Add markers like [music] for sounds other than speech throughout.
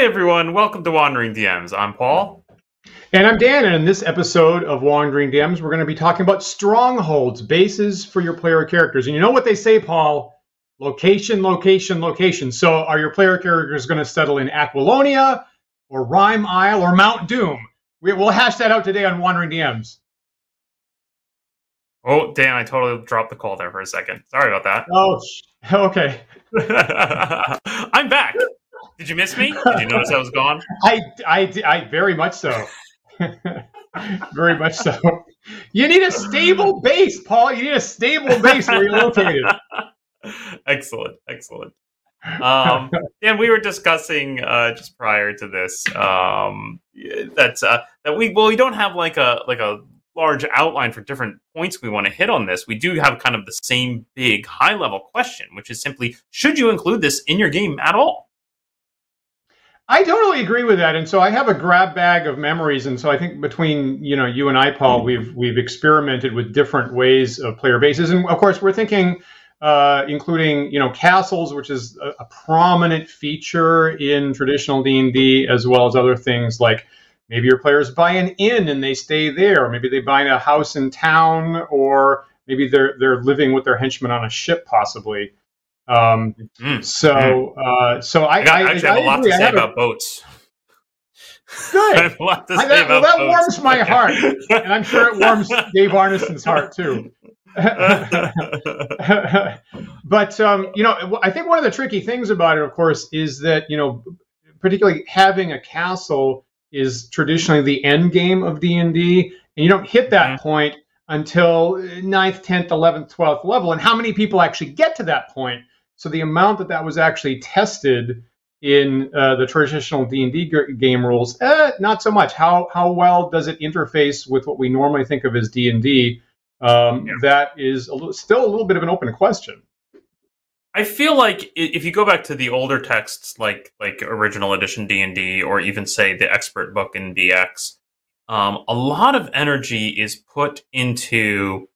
Hi, everyone. Welcome to Wandering DMs. I'm Paul. And I'm Dan, and in this episode of Wandering DMs, we're going to be talking about strongholds, bases for your player characters. And you know what they say, Paul? Location, location, location. So are your player characters going to settle in Aquilonia or Rime Isle or Mount Doom? We'll hash that out today on Wandering DMs. Oh, Dan, I totally dropped the call there for a second. Sorry about that. Oh, okay. [laughs] I'm back. Did you miss me? Did you notice I was gone? [laughs] I, I, I very much so. [laughs] very much so. You need a stable base, Paul. You need a stable base where you're located. [laughs] excellent, excellent. Um, and we were discussing uh, just prior to this um, that uh, that we well we don't have like a like a large outline for different points we want to hit on this. We do have kind of the same big high level question, which is simply should you include this in your game at all? I totally agree with that, and so I have a grab bag of memories, and so I think between you know you and I, Paul, we've we've experimented with different ways of player bases, and of course we're thinking, uh, including you know castles, which is a, a prominent feature in traditional D and D, as well as other things like maybe your players buy an inn and they stay there, or maybe they buy a house in town, or maybe they're they're living with their henchmen on a ship, possibly. Um, mm. So, mm. Uh, so I, I, I actually I, [laughs] have a lot to say about boats. Good. I have a lot to say that, about well, that boats. warms my heart, and I'm sure it warms Dave Arneson's heart too. [laughs] but um, you know, I think one of the tricky things about it, of course, is that you know, particularly having a castle is traditionally the end game of D and D, and you don't hit that mm-hmm. point until 9th, 10th, 11th, 12th level. And how many people actually get to that point so the amount that that was actually tested in uh, the traditional D&D g- game rules, eh, not so much. How how well does it interface with what we normally think of as D&D? Um, yeah. That is a little, still a little bit of an open question. I feel like if you go back to the older texts, like like original edition D and D, or even say the expert book in BX, um, a lot of energy is put into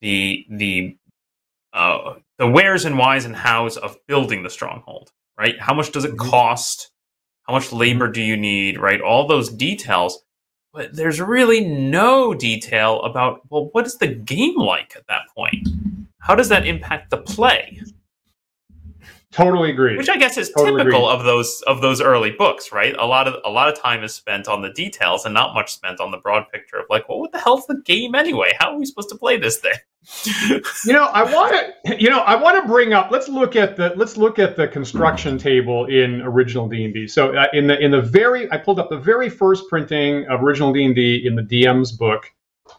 the the uh, the wheres and whys and hows of building the stronghold, right? How much does it mm-hmm. cost? How much labor do you need, right? All those details. But there's really no detail about, well, what is the game like at that point? How does that impact the play? Totally agree. Which I guess is totally typical agree. of those of those early books, right? A lot of a lot of time is spent on the details and not much spent on the broad picture of like, well, what the hell's the game anyway? How are we supposed to play this thing? you know, I want to, you know, I want to bring up. Let's look at the let's look at the construction table in original D and D. So uh, in the in the very, I pulled up the very first printing of original D and D in the DM's book,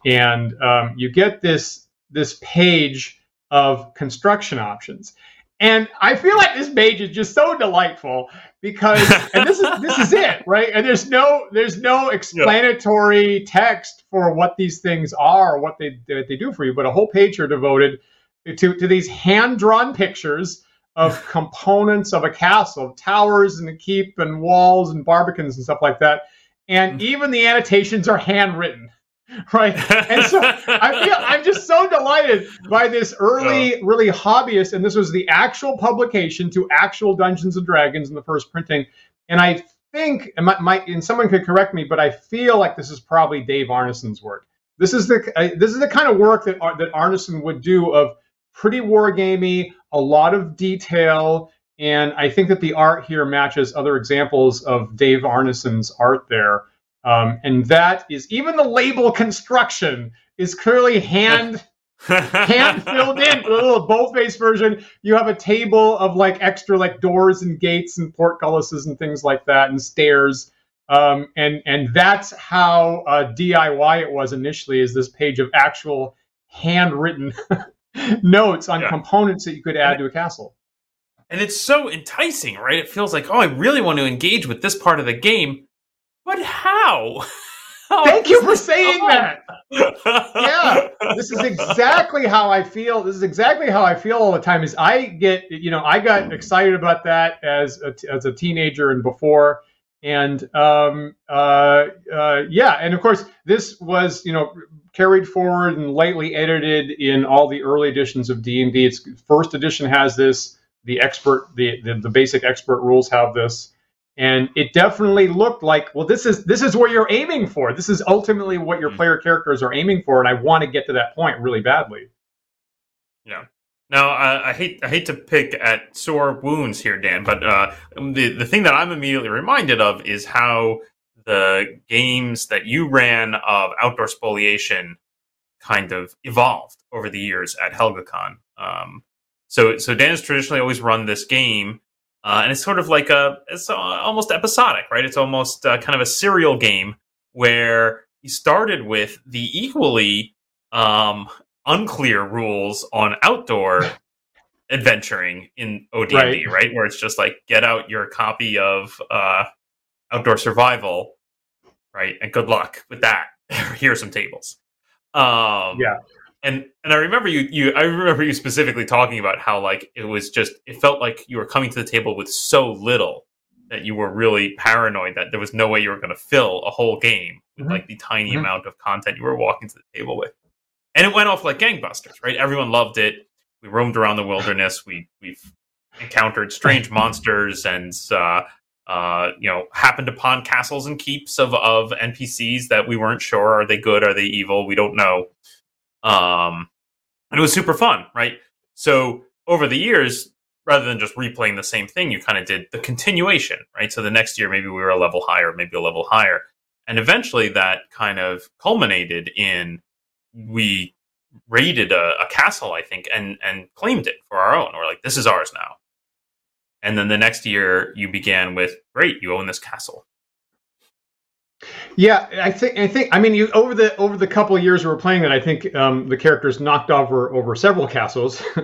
and um, you get this this page of construction options and I feel like this page is just so delightful because [laughs] and this is this is it, right? And there's no there's no explanatory yeah. text for what these things are, what they what they do for you, but a whole page are devoted to to these hand-drawn pictures of [laughs] components of a castle, of towers and a keep and walls and barbicans and stuff like that. And mm. even the annotations are handwritten. [laughs] right? And so I feel I'm just so delighted by this early, really hobbyist, and this was the actual publication to actual Dungeons and Dragons in the first printing. And I think, and, my, my, and someone could correct me, but I feel like this is probably Dave Arneson's work. This is the uh, this is the kind of work that that Arneson would do of pretty wargamey, a lot of detail, and I think that the art here matches other examples of Dave Arneson's art there. Um, and that is even the label construction is clearly hand [laughs] hand filled in. A little boldface version. You have a table of like extra like doors and gates and portcullises and things like that and stairs. Um, and and that's how uh, DIY it was initially. Is this page of actual handwritten [laughs] notes on yeah. components that you could add to a castle. and it's so enticing, right? It feels like, oh, I really want to engage with this part of the game, but [laughs] how? Thank you for saying that. yeah, this is exactly how I feel. This is exactly how I feel all the time. Is I get, you know, I got excited about that as a, as a teenager and before, and um, uh, uh, yeah, and of course this was, you know, carried forward and lightly edited in all the early editions of D and D. Its first edition has this. The expert, the, the the basic expert rules have this and it definitely looked like well this is this is where you're aiming for. This is ultimately what your hmm. player characters are aiming for and i want to get to that point really badly. Yeah. Now I, I hate i hate to pick at sore wounds here dan but uh, the, the thing that i'm immediately reminded of is how the games that you ran of outdoor spoliation kind of evolved over the years at helgacon. Um, so so dan has traditionally always run this game uh, and it's sort of like a, it's almost episodic, right? It's almost uh, kind of a serial game where you started with the equally um, unclear rules on outdoor [laughs] adventuring in OD&D, right. right. Where it's just like get out your copy of uh, Outdoor Survival, right, and good luck with that. [laughs] Here are some tables. Um, yeah and and I remember you you I remember you specifically talking about how like it was just it felt like you were coming to the table with so little that you were really paranoid that there was no way you were going to fill a whole game with mm-hmm. like the tiny mm-hmm. amount of content you were walking to the table with. And it went off like gangbusters, right? Everyone loved it. We roamed around the wilderness. We we've encountered strange [laughs] monsters and uh, uh, you know happened upon castles and keeps of of NPCs that we weren't sure are they good, are they evil? We don't know. Um, and it was super fun, right? So over the years, rather than just replaying the same thing, you kind of did the continuation, right? So the next year, maybe we were a level higher, maybe a level higher. And eventually that kind of culminated in we raided a, a, castle, I think, and, and claimed it for our own. We're like, this is ours now. And then the next year you began with, great, you own this castle. Yeah, I think I think I mean you over the over the couple of years we were playing that I think um, the characters knocked over over several castles, [laughs]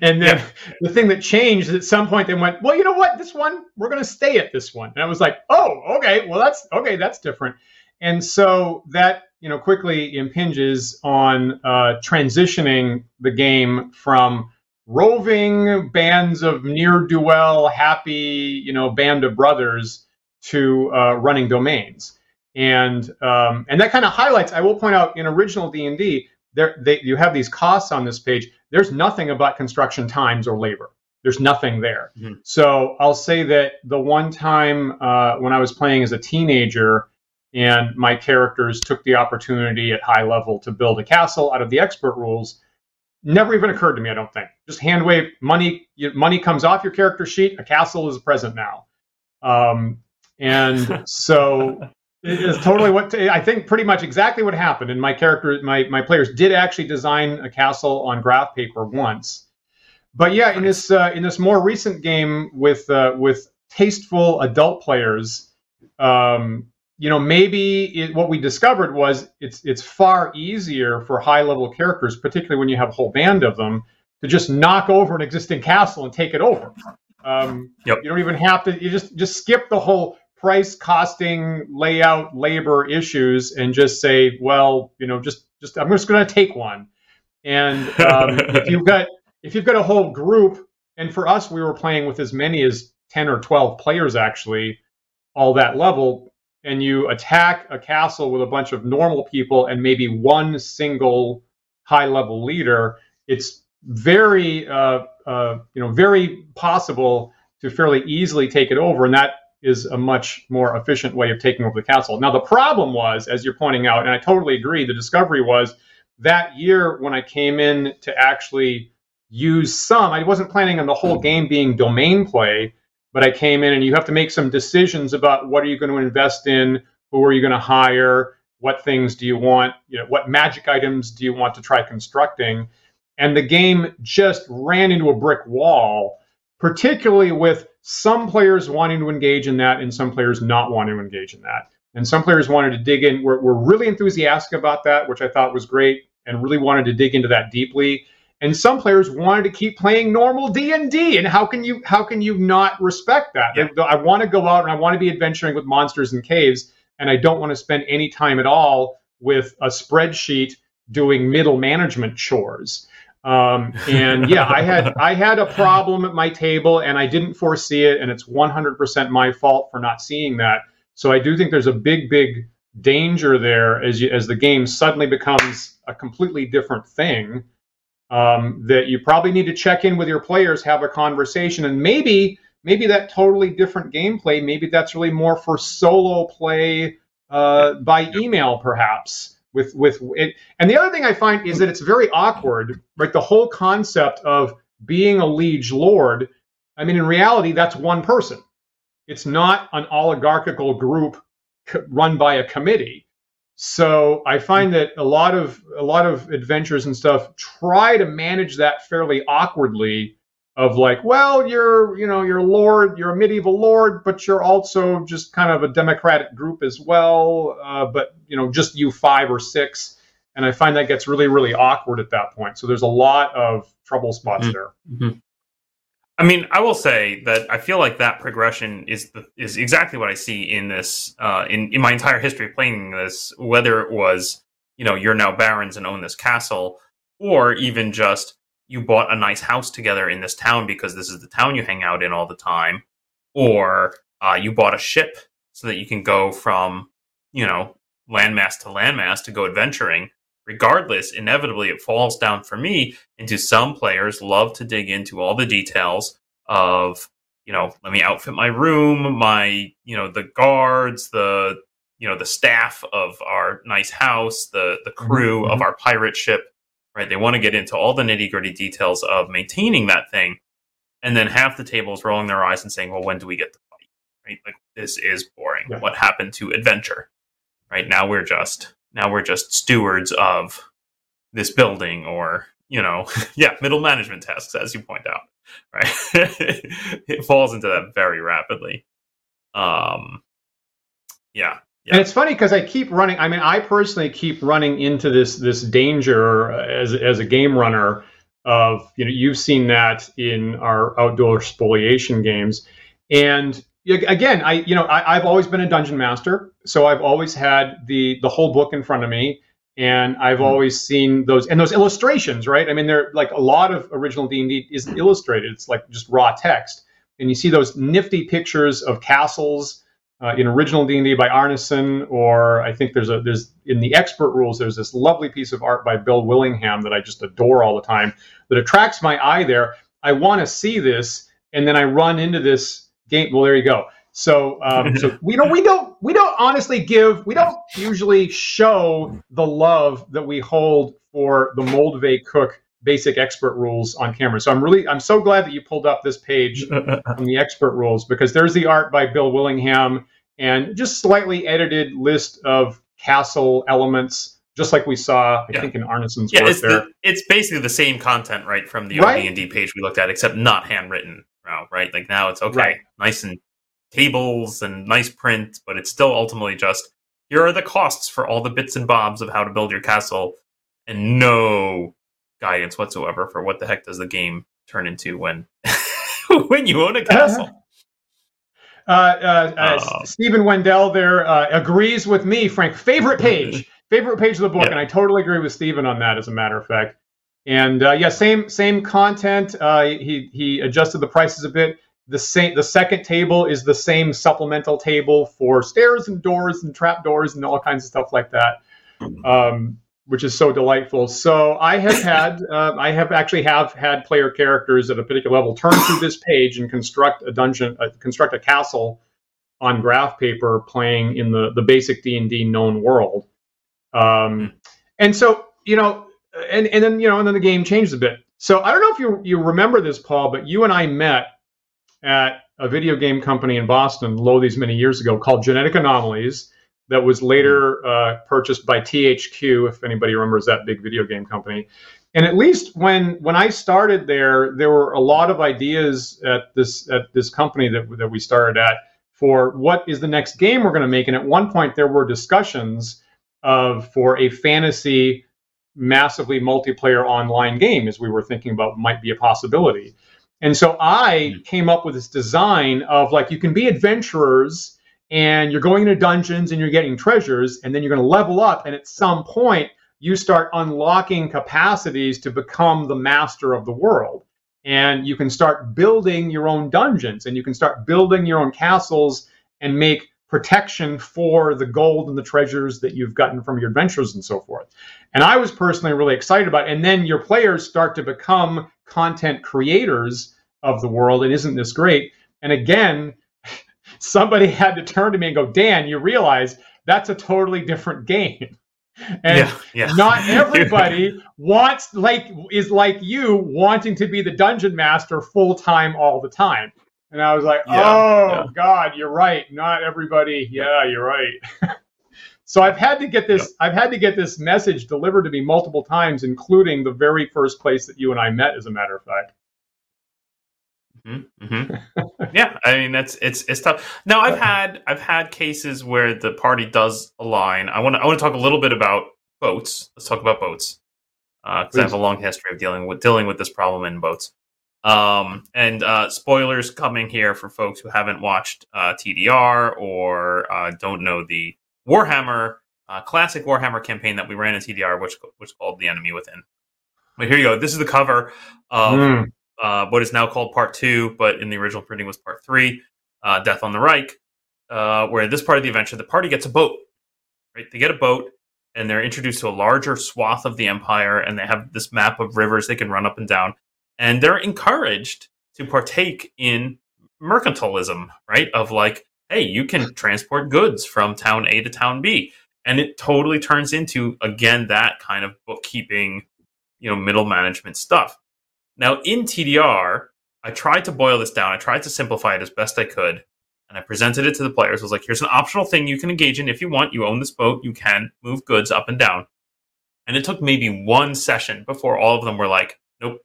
and then yeah. the thing that changed at some point they went, well, you know what, this one we're going to stay at this one, and I was like, oh, okay, well that's okay, that's different, and so that you know quickly impinges on uh, transitioning the game from roving bands of near do well happy you know band of brothers to uh, running domains and um, and that kind of highlights. I will point out in original D and D, there they, you have these costs on this page. There's nothing about construction times or labor. There's nothing there. Mm-hmm. So I'll say that the one time uh, when I was playing as a teenager and my characters took the opportunity at high level to build a castle out of the expert rules, never even occurred to me. I don't think. Just hand wave money. Money comes off your character sheet. A castle is present now. Um, and [laughs] so it is totally what I think. Pretty much exactly what happened. And my character, my my players did actually design a castle on graph paper once. But yeah, in this uh, in this more recent game with uh, with tasteful adult players, um, you know, maybe it, what we discovered was it's it's far easier for high level characters, particularly when you have a whole band of them, to just knock over an existing castle and take it over. Um, yep. You don't even have to. You just just skip the whole price costing layout labor issues and just say well you know just just i'm just going to take one. And um, [laughs] if you've got if you've got a whole group and for us we were playing with as many as 10 or 12 players actually all that level and you attack a castle with a bunch of normal people and maybe one single high level leader it's very uh, uh, you know very possible to fairly easily take it over and that is a much more efficient way of taking over the castle. Now, the problem was, as you're pointing out, and I totally agree, the discovery was that year when I came in to actually use some, I wasn't planning on the whole game being domain play, but I came in and you have to make some decisions about what are you going to invest in, who are you going to hire, what things do you want, you know, what magic items do you want to try constructing. And the game just ran into a brick wall, particularly with some players wanting to engage in that and some players not wanting to engage in that. And some players wanted to dig in, were, were really enthusiastic about that, which I thought was great, and really wanted to dig into that deeply. And and some players wanted to keep playing normal d&d and how can you how can you not respect that Yeah. i want to go out and i want to be adventuring with monsters and caves and i don't want to spend any time at all with a spreadsheet doing middle management chores um, and yeah i had i had a problem at my table and i didn't foresee it and it's 100% my fault for not seeing that so i do think there's a big big danger there as you, as the game suddenly becomes a completely different thing um, that you probably need to check in with your players, have a conversation, and maybe maybe that totally different gameplay, maybe that's really more for solo play uh, by email, perhaps. With with it, and the other thing I find is that it's very awkward, right? The whole concept of being a liege lord. I mean, in reality, that's one person. It's not an oligarchical group run by a committee. So I find that a lot of a lot of adventures and stuff try to manage that fairly awkwardly of like, well, you're you know you're a lord, you're a medieval lord, but you're also just kind of a democratic group as well. Uh, but you know, just you five or six, and I find that gets really really awkward at that point. So there's a lot of trouble spots Mhm. there. I mean, I will say that I feel like that progression is the, is exactly what I see in this uh, in in my entire history of playing this. Whether it was you know you're now barons and own this castle, or even just you bought a nice house together in this town because this is the town you hang out in all the time, or uh, you bought a ship so that you can go from you know landmass to landmass to go adventuring. Regardless, inevitably it falls down for me into some players love to dig into all the details of you know let me outfit my room my you know the guards the you know the staff of our nice house the the crew of our pirate ship right? They want to get into all the nitty gritty details of maintaining that thing and then half the table is rolling their eyes and saying well when do we get the fight? Right? Like this is boring. Yeah. what happened to adventure? Right? Now we're just now we're just stewards of this building or you know [laughs] yeah middle management tasks as you point out right? [laughs] It falls into that very rapidly. Um yeah And it's funny because I keep running. I mean, I personally keep running into this this danger as as a game runner of you know you've seen that in our outdoor spoliation games, and again, I you know I, I've always been a dungeon master, so I've always had the the whole book in front of me, and I've Mhm. always seen those and those illustrations, right? I mean, they're like a lot of original D and D isn't illustrated; it's like just raw text, and you see those nifty pictures of castles uh, in original D&D by Arneson, or I think there's a there's in the expert rules there's this lovely piece of art by Bill Willingham that I just adore all the time that attracts my eye there. I want to see this, and then I run into this game. Well, there you go. So um, [laughs] so we don't we don't we don't honestly give we don't usually show the love that we hold for the Moldvay Cook basic expert rules on camera. So I'm really I'm so glad that you pulled up this page [laughs] from the expert rules because there's the art by Bill Willingham and just slightly edited list of castle elements, just like we saw, I Yeah. think, in Arneson's yeah work it's, there. the, it's basically the same content right from the Right. OD&D page we looked at except not handwritten now right like now it's okay Right. nice and tables and nice print but it's still ultimately just here are the costs for all the bits and bobs of how to build your castle and no guidance whatsoever for what the heck does the game turn into when [laughs] when you own a castle [laughs] Uh, uh, uh, Oh. Stephen Wendell there uh, agrees with me, Frank. Favorite page, favorite page of the book, Yeah. and I totally agree with Stephen on that. As a matter of fact, and uh, yeah, same same content. Uh, he he adjusted the prices a bit. The same the second table is the same supplemental table for stairs and doors and trap doors and all kinds of stuff like that. Um, which is so delightful. So I have had, [laughs] uh, I have actually have had player characters at a particular level turn through this page and construct a dungeon, uh, construct a castle on graph paper, playing in the the basic D and D known world. Um, and so you know, and and then you know, and then the game changed a bit. So I don't know if you you remember this, Paul, but you and I met at a video game company in Boston, lo these many years ago, called Genetic Anomalies that was later uh, purchased by THQ, if anybody remembers that big video game company. And at least when when I started there, there were a lot of ideas at this at this company that that we started at for what is the next game we're going to make. And at one point, there were discussions of for a fantasy massively multiplayer online game, as we were thinking about might be a possibility. And so I hmm. came up with this design of like you can be adventurers and you're going into dungeons and you're getting treasures, and then you're going to level up, and at some point you start unlocking capacities to become the master of the world. And you can start building your own dungeons and you can start building your own castles and make protection for the gold and the treasures that you've gotten from your adventures and so forth. And I was personally really excited about it. And then your players start to become content creators of the world. And isn't this great? And again, somebody had to turn to me and go, Dan, you realize that's a totally different game. And yeah, yeah. not [laughs] everybody wants like is like you wanting to be the dungeon master full time all the time. And I was like, yeah, oh. God, you're right. Not everybody. Yeah, you're right. [laughs] so I've had to get this. I've had to get this message delivered to me multiple times, including the very first place that you and I met, as a matter of fact. Mm-hmm. mm-hmm. yeah, I mean that's it's it's tough. Now I've had I've had cases where the party does align. I want to I want to talk a little bit about boats. Let's talk about boats because uh, I have a long history of dealing with dealing with this problem in boats. Um, and uh, spoilers coming here for folks who haven't watched uh, TDR or uh, don't know the Warhammer uh, classic Warhammer campaign that we ran in TDR, which which called The Enemy Within. But here you go. This is the cover of mm. What is now called Part Two, but in the original printing was Part Three, uh, Death on the Reich. where in this part of the adventure, the party gets a boat. Right, they get a boat and they're introduced to a larger swath of the empire, and they have this map of rivers they can run up and down and they're encouraged to partake in mercantilism, right? Of like, hey, you can transport goods from town A to town B. And it totally turns into, again, that kind of bookkeeping, you know, middle management stuff. Now, in TDR, I tried to boil this down. I tried to simplify it as best I could. And I presented it to the players. I was like, here's an optional thing you can engage in if you want. You own this boat. You can move goods up and down. And it took maybe one session before all of them were like, nope,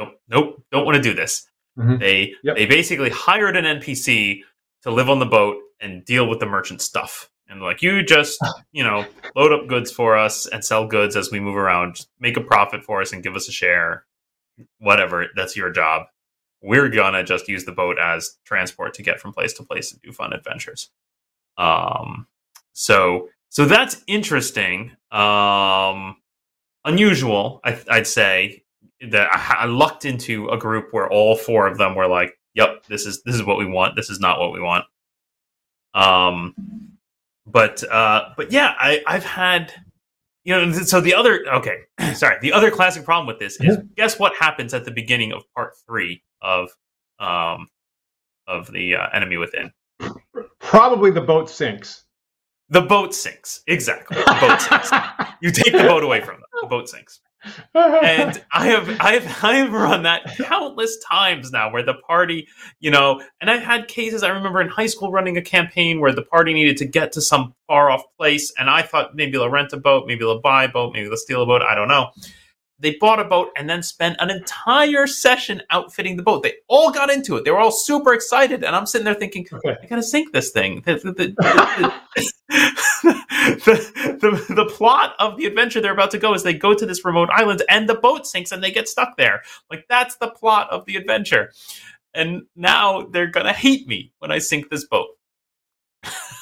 don't nope don't want to do this mm-hmm. they yep. they basically hired an npc to live on the boat and deal with the merchant stuff and like you just [sighs] you know load up goods for us and sell goods as we move around just make a profit for us and give us a share whatever that's your job we're gonna just use the boat as transport to get from place to place and do fun adventures um so so that's interesting um unusual I, i'd say that I, I lucked into a group where all four of them were like, "Yep, this is this is what we want. This is not what we want." Um, but uh, but yeah, I I've had you know so the other okay [clears throat] sorry the other classic problem with this is guess what happens at the beginning of part three of um of the uh, enemy within? Probably the boat sinks. The boat sinks. Exactly. The boat sinks. [laughs] You take the boat away from them. The boat sinks and I have I have I have run that countless times now where the party, you know, and I've had cases I remember in high school running a campaign where the party needed to get to some far off place and I thought maybe they'll rent a boat, maybe they'll buy a boat, maybe they'll steal a boat, I don't know they bought a boat and then spent an entire session outfitting the boat. They all got into it. They were all super excited, and I'm sitting there thinking, okay. "I gotta sink this thing." The the, the, the, the, plot of the adventure they're about to go is they go to this remote island and the boat sinks and they get stuck there. Like that's the plot of the adventure. And now they're gonna hate me when I sink this boat. [laughs]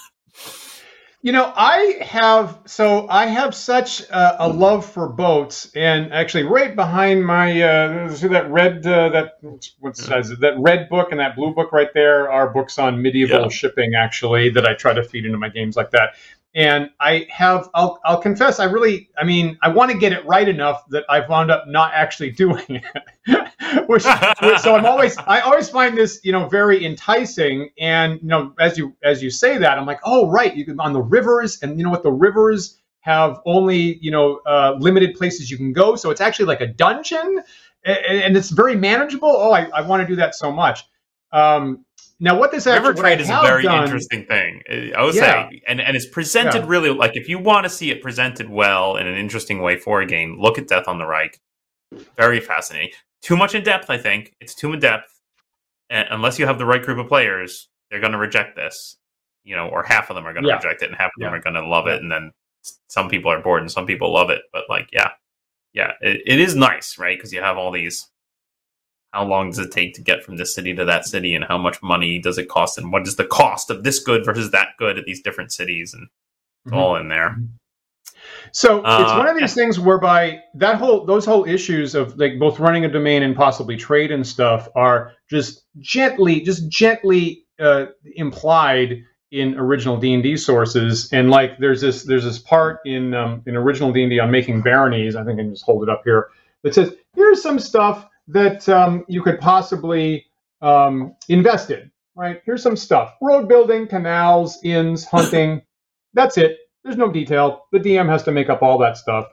You know, I have so I have such a, a love for boats, and actually, right behind my uh, see that red uh, that what says it, that red book and that blue book right there are books on medieval yeah. shipping, actually, that I try to feed into my games like that and I have I'll, I'll confess I really I mean I want to get it right enough that I've wound up not actually [laughs] doing it. [laughs] Which, which, so I'm always I always find this you know very enticing. And you know as you as you say that I'm like oh right you can on the rivers and you know what? The rivers have only you know uh, limited places you can go. So it's actually like a dungeon and, and it's very manageable. Oh I, I want to do that so much. Um, now, what this actually, river trade is a very done, interesting thing. I would yeah. say, and and it's presented yeah. really like if you want to see it presented well in an interesting way for a game, look at Death on the Reich. Very fascinating. Too much in depth, I think. It's too in depth. And unless you have the right group of players, they're going to reject this. You know, or half of them are going to yeah. reject it, and half of them are going to love it, and then some people are bored and some people love it. But like, yeah, yeah, it, it is nice, right? Because you have all these. How long does it take to get from this city to that city, and how much money does it cost, and what is the cost of this good versus that good at these different cities, and it's mm-hmm. all in there. So uh, it's one of these things whereby that whole those whole issues of like both running a domain and possibly trade and stuff are just gently, just gently uh, implied in original D&D sources. And like there's this there's this part in um, in original D&D on making baronies. I think I can just hold it up here. That says here's some stuff that um, you could possibly um, invest in. Right here's some stuff: road building, canals, inns, hunting. [laughs] That's it. There's no detail. The DM has to make up all that stuff.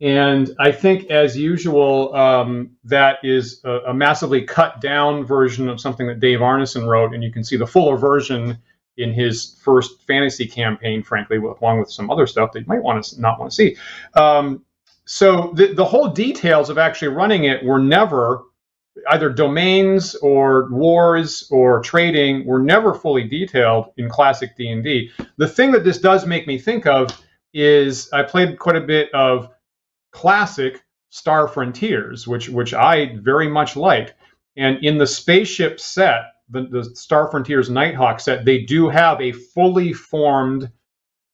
And I think, as usual, um, that is a, a, massively cut down version of something that Dave Arneson wrote. And you can see the fuller version in his first fantasy campaign, frankly, along with some other stuff that you might want to not want to see. Um, so the, the whole details of actually running it were never either domains or wars or trading were never fully detailed in classic D&D. The thing that this does make me think of is I played quite a bit of classic Star Frontiers, which which I very much liked. And in the spaceship set, the, the Star Frontiers Knight Hawks set, they do have a fully formed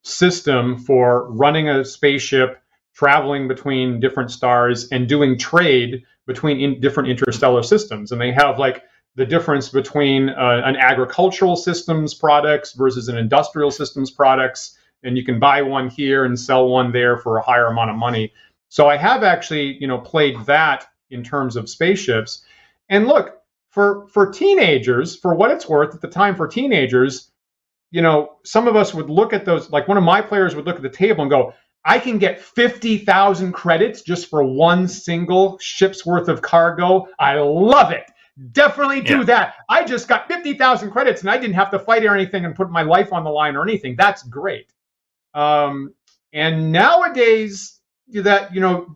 system for running a spaceship, traveling between different stars, and doing trade between in different interstellar systems. And they have like the difference between uh, an agricultural systems products versus an industrial systems products. And you can buy one here and sell one there for a higher amount of money. So I have actually, you know, played that in terms of spaceships. And look, for for teenagers, for what it's worth at the time for teenagers, you know, some of us would look at those like one of my players would look at the table and go, I can get 50,000 credits just for one single ship's worth of cargo. I love it. Definitely do yeah. that. I just got 50,000 credits and I didn't have to fight or anything and put my life on the line or anything. That's great. Um, and nowadays, that, you know,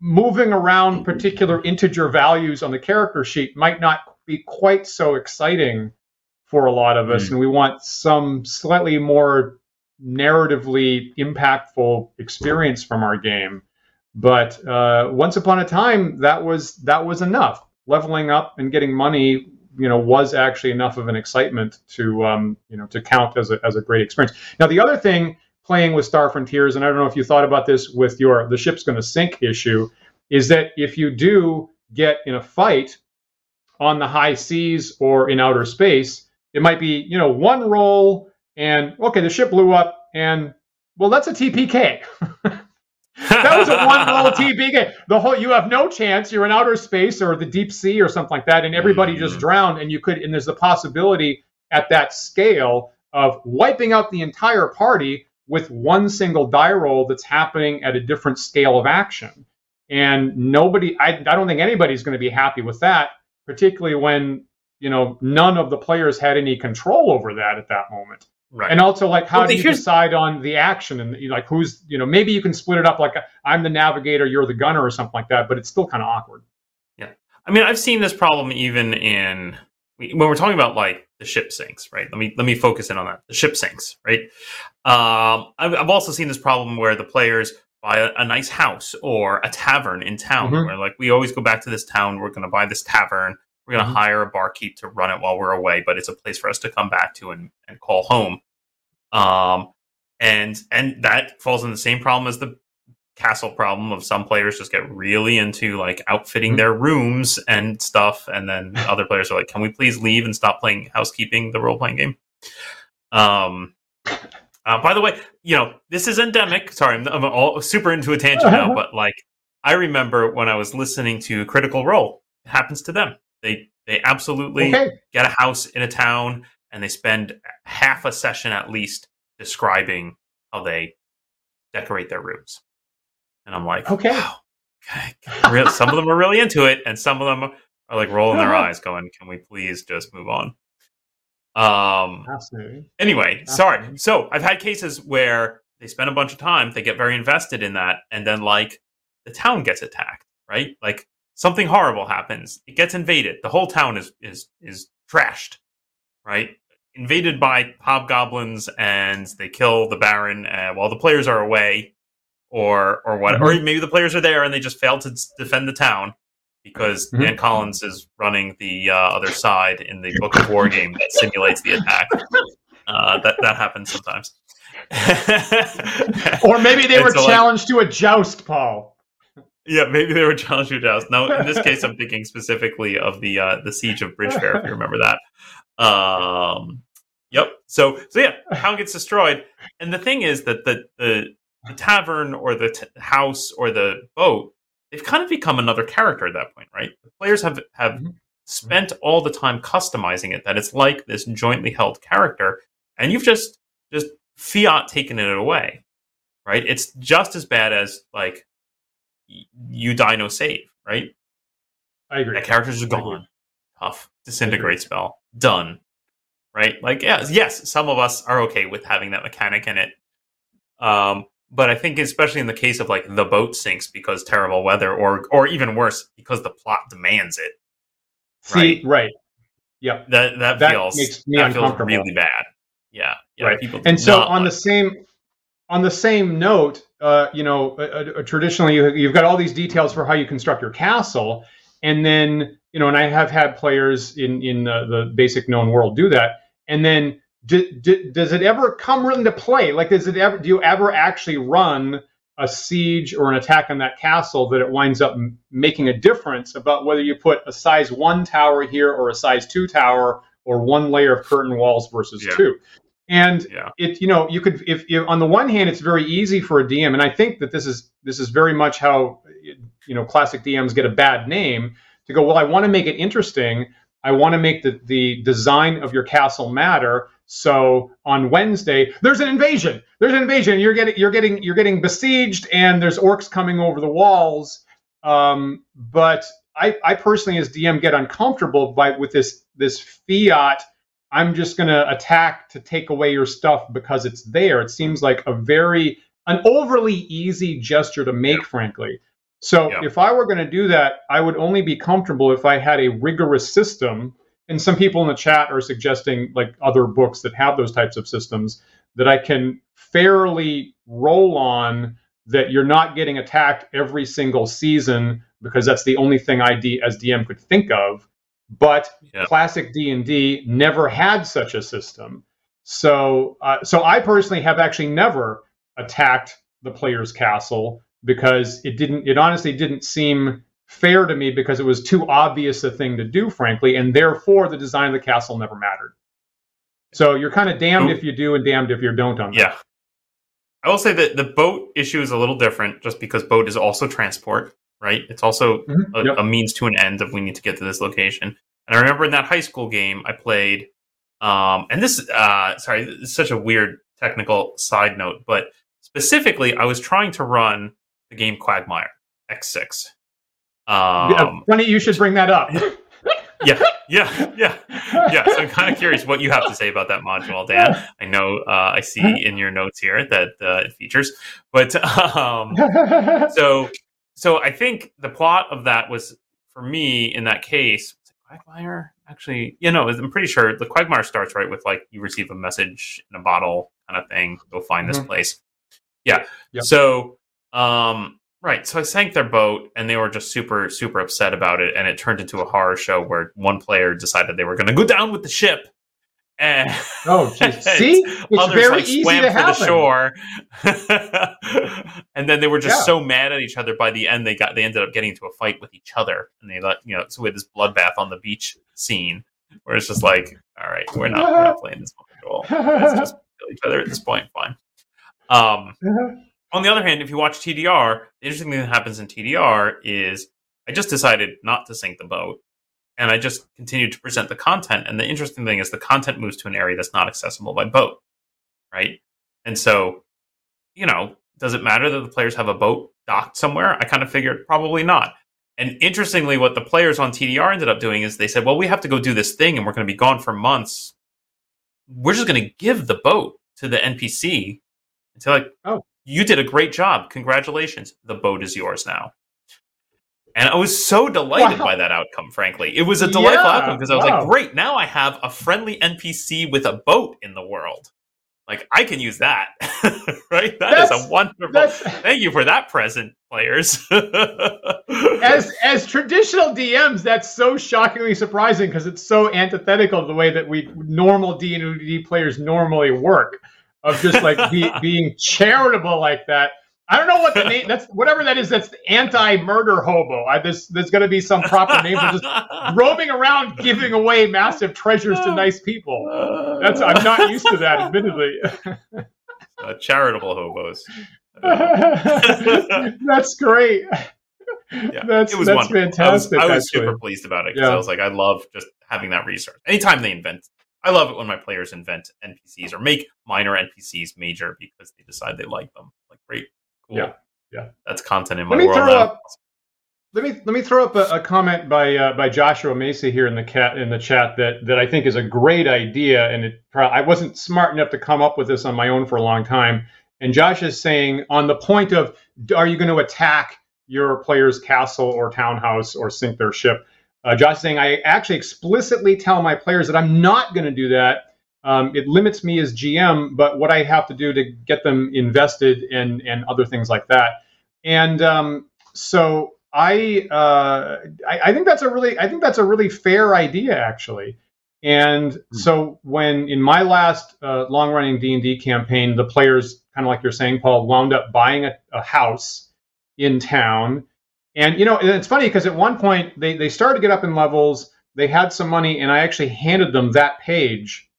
moving around particular integer values on the character sheet might not be quite so exciting for a lot of us. Mm. And we want some slightly more narratively impactful experience from our game. But uh, once upon a time, that was that was enough. Leveling up and getting money, you know, was actually enough of an excitement to um, you know to count as a as a great experience. Now, the other thing playing with Star Frontiers, and I don't know if you thought about this with your the ship's going to sink issue, is that if you do get in a fight on the high seas or in outer space, it might be you know one roll and okay, the ship blew up, and well, that's a TPK. [laughs] that was a one roll [laughs] TPK. The whole you have no chance. You're in outer space or the deep sea or something like that, and everybody mm-hmm. just drowned. And you could, and there's the possibility at that scale of wiping out the entire party with one single die roll that's happening at a different scale of action. And nobody, I, I don't think anybody's going to be happy with that, particularly when you know none of the players had any control over that at that moment. Right. And also, like, how well, do you decide on the action and like who's you know maybe you can split it up like I'm the navigator, you're the gunner, or something like that, but it's still kind of awkward. Yeah, I mean, I've seen this problem even in when we're talking about like the ship sinks, right? Let me let me focus in on that. The ship sinks, right? Um, I've, I've also seen this problem where the players buy a, a nice house or a tavern in town, mm-hmm. where like we always go back to this town. We're going to buy this tavern we're going to mm-hmm. hire a barkeep to run it while we're away, but it's a place for us to come back to and, and call home. Um, and and that falls in the same problem as the castle problem of some players just get really into like outfitting mm-hmm. their rooms and stuff, and then [laughs] other players are like, "Can we please leave and stop playing housekeeping, the role playing game?" Um. Uh, by the way, you know this is endemic. Sorry, I'm, I'm all super into a tangent now, [laughs] but like I remember when I was listening to Critical Role, it happens to them they they absolutely okay. get a house in a town and they spend half a session at least describing how they decorate their rooms. And I'm like, okay. Wow. Okay. some of them are really into it, and some of them are like rolling their eyes, going, "Can we please just move on?" Um. Fascinating. Anyway, Fascinating. sorry. So I've had cases where they spend a bunch of time, they get very invested in that, and then like the town gets attacked, right? Like something horrible happens. It gets invaded. The whole town is is is trashed, right? Invaded by hobgoblins, and they kill the Baron uh, while the players are away. or or what, or maybe the players are there and they just failed to defend the town because Mhm. Dan Collins is running the uh, other side in the Book of War game that simulates the attack. [laughs] Uh, that that happens sometimes. [laughs] Or maybe they And were so, like- challenged to a joust, Paul. Yeah, maybe they were challenged to a joust. No, in this case, I'm thinking specifically of the uh, the siege of Bridgefair, if you remember that. Um, yep. So so yeah, [laughs] town gets destroyed, and the thing is that the the, the tavern or the t- house or the boat they've kind of become another character at that point, right? The players have have Mhm. spent all the time customizing it that it's like this jointly held character, and you've just just fiat taken it away, right? It's just as bad as like y- you die no save, right? I agree. That character's agree. gone. Tough. Disintegrate spell. Done. Right? Like, yes, yes, some of us are okay with having that mechanic in it. Um, but I think especially in the case of like the boat sinks because terrible weather or or even worse, because the plot demands it. See, right. Yep. That that, That feels makes me that feels really bad. Yeah. Yeah. Right. People and so on the same on the same note uh, you know uh, uh, traditionally you, you've got all these details for how you construct your castle and then you know and i have had players in in the, the basic known world do that and then d- d- does it ever come into play like does it ever do you ever actually run a siege or an attack on that castle that it winds up m- making a difference about whether you put a size one tower here or a size two tower or one layer of curtain walls versus Yeah. two and Yeah. it you know you could if, if on the one hand it's very easy for a dm and i think that this is this is very much how you know classic dms get a bad name to go well i want to make it interesting. I want to make the the design of your castle matter. So on wednesday there's an invasion. There's an invasion. You're getting you're getting you're getting besieged and there's orcs coming over the walls. Um, but I, I personally as dm get uncomfortable by with this this fiat. I'm just going to attack to take away your stuff because it's there. It seems like a very an overly easy gesture to make, frankly. So Yeah. if I were going to do that, I would only be comfortable if I had a rigorous system. And some people in the chat are suggesting like other books that have those types of systems that I can fairly roll on that you're not getting attacked every single season because that's the only thing I D- as DM could think of. But Yeah. classic D&D never had such a system. So uh, so I personally have actually never attacked the player's castle because it didn't it honestly didn't seem fair to me because it was too obvious a thing to do frankly and therefore the design of the castle never mattered. So you're kind of damned Ooh. if you do and damned if you don't on that. Yeah. I will say that the boat issue is a little different just because boat is also transport, right? It's also Mhm. a, Yep. a means to an end of we need to get to this location. And I remember in that high school game I played, um, and this, uh, sorry, this is such a weird technical side note, but specifically, I was trying to run the game Quagmire X6. Um, Yeah, funny you should bring that up. [laughs] yeah, yeah, yeah, yeah. So I'm kind of curious what you have to say about that module, Dan. I know uh, I see in your notes here that uh, it features, but um, [laughs] so so I think the plot of that was for me in that case. Was it Quagmire, actually, you know, I'm pretty sure the Quagmire starts right with like you receive a message in a bottle kind of thing. Go find this Mhm. place. Yeah. Yep. So, um, right. So I sank their boat, and they were just super, super upset about it, and it turned into a horror show where one player decided they were going to go down with the ship. And oh, geez. [laughs] see, it's others very like easy swam to for happen. the shore, [laughs] and then they were just Yeah. so mad at each other. By the end, they got they ended up getting into a fight with each other, and they let you know. So we had this bloodbath on the beach scene where it's just like, all right, we're not, we're not playing this module. Let's just kill each other at this point. Fine. Um, on the other hand, if you watch TDR, the interesting thing that happens in TDR is I just decided not to sink the boat, and I just continued to present the content. And the interesting thing is the content moves to an area that's not accessible by boat, right? And so, you know, does it matter that the players have a boat docked somewhere? I kind of figured probably not. And interestingly, what the players on TDR ended up doing is they said, well, we have to go do this thing and we're going to be gone for months. We're just going to give the boat to the NPC and like, Oh. You did a great job. Congratulations. The boat is yours now. And I was so delighted Wow. by that outcome, frankly. It was a delightful Yeah, outcome because I was wow. like, great, now I have a friendly NPC with a boat in the world. like I can use that, [laughs] right? That that's, is a wonderful. Thank you for that present, players. [laughs] as as traditional DMs, that's so shockingly surprising because it's so antithetical to the way that we normal D and D players normally work, of just like be, [laughs] being charitable like that. I don't know what the name. That's whatever that is. That's the anti-murder hobo. I, there's there's going to be some proper name for just roaming around giving away massive treasures to nice people. That's I'm not used to that, admittedly. Uh, charitable hobos. [laughs] that's great. Yeah, that's, it was that's wonderful. fantastic. I was, I was super pleased about it because yeah. I was like, I love just having that resource. Anytime they invent, I love it when my players invent NPCs or make minor NPCs major because they decide they like them. Like, great, Cool. Yeah, yeah. That's content in my let me world. Throw up, let me let me throw up a, a comment by uh, by Joshua Macy here in the cat in the chat that that I think is a great idea, and it I wasn't smart enough to come up with this on my own for a long time. And Josh is saying on the point of are you going to attack your player's castle or townhouse or sink their ship? Uh, Josh is saying I actually explicitly tell my players that I'm not going to do that um, it limits me as GM, but what I have to do to get them invested and and other things like that. And um, so I, uh, I, I think that's a really I think that's a really fair idea actually. And mm-hmm. so when in my last uh, long running D and D campaign, the players kind of like you're saying, Paul, wound up buying a, a house in town. And you know, it's funny because at one point they they started to get up in levels. They had some money, and I actually handed them that page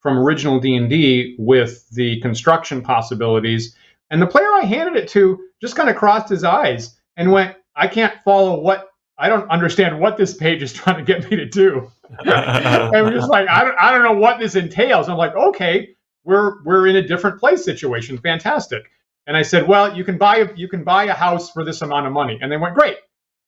from original D&D with the construction possibilities. And the player I handed it to just kind of crossed his eyes and went, I can't follow what I don't understand what this page is [laughs] trying to get me to do. [laughs] and we're just like, I don't, I don't know what this entails. I'm like, okay, we're we're in a different place situation. Fantastic. And I said, well, you can buy a, you can buy a house for this amount of money. And they went, great,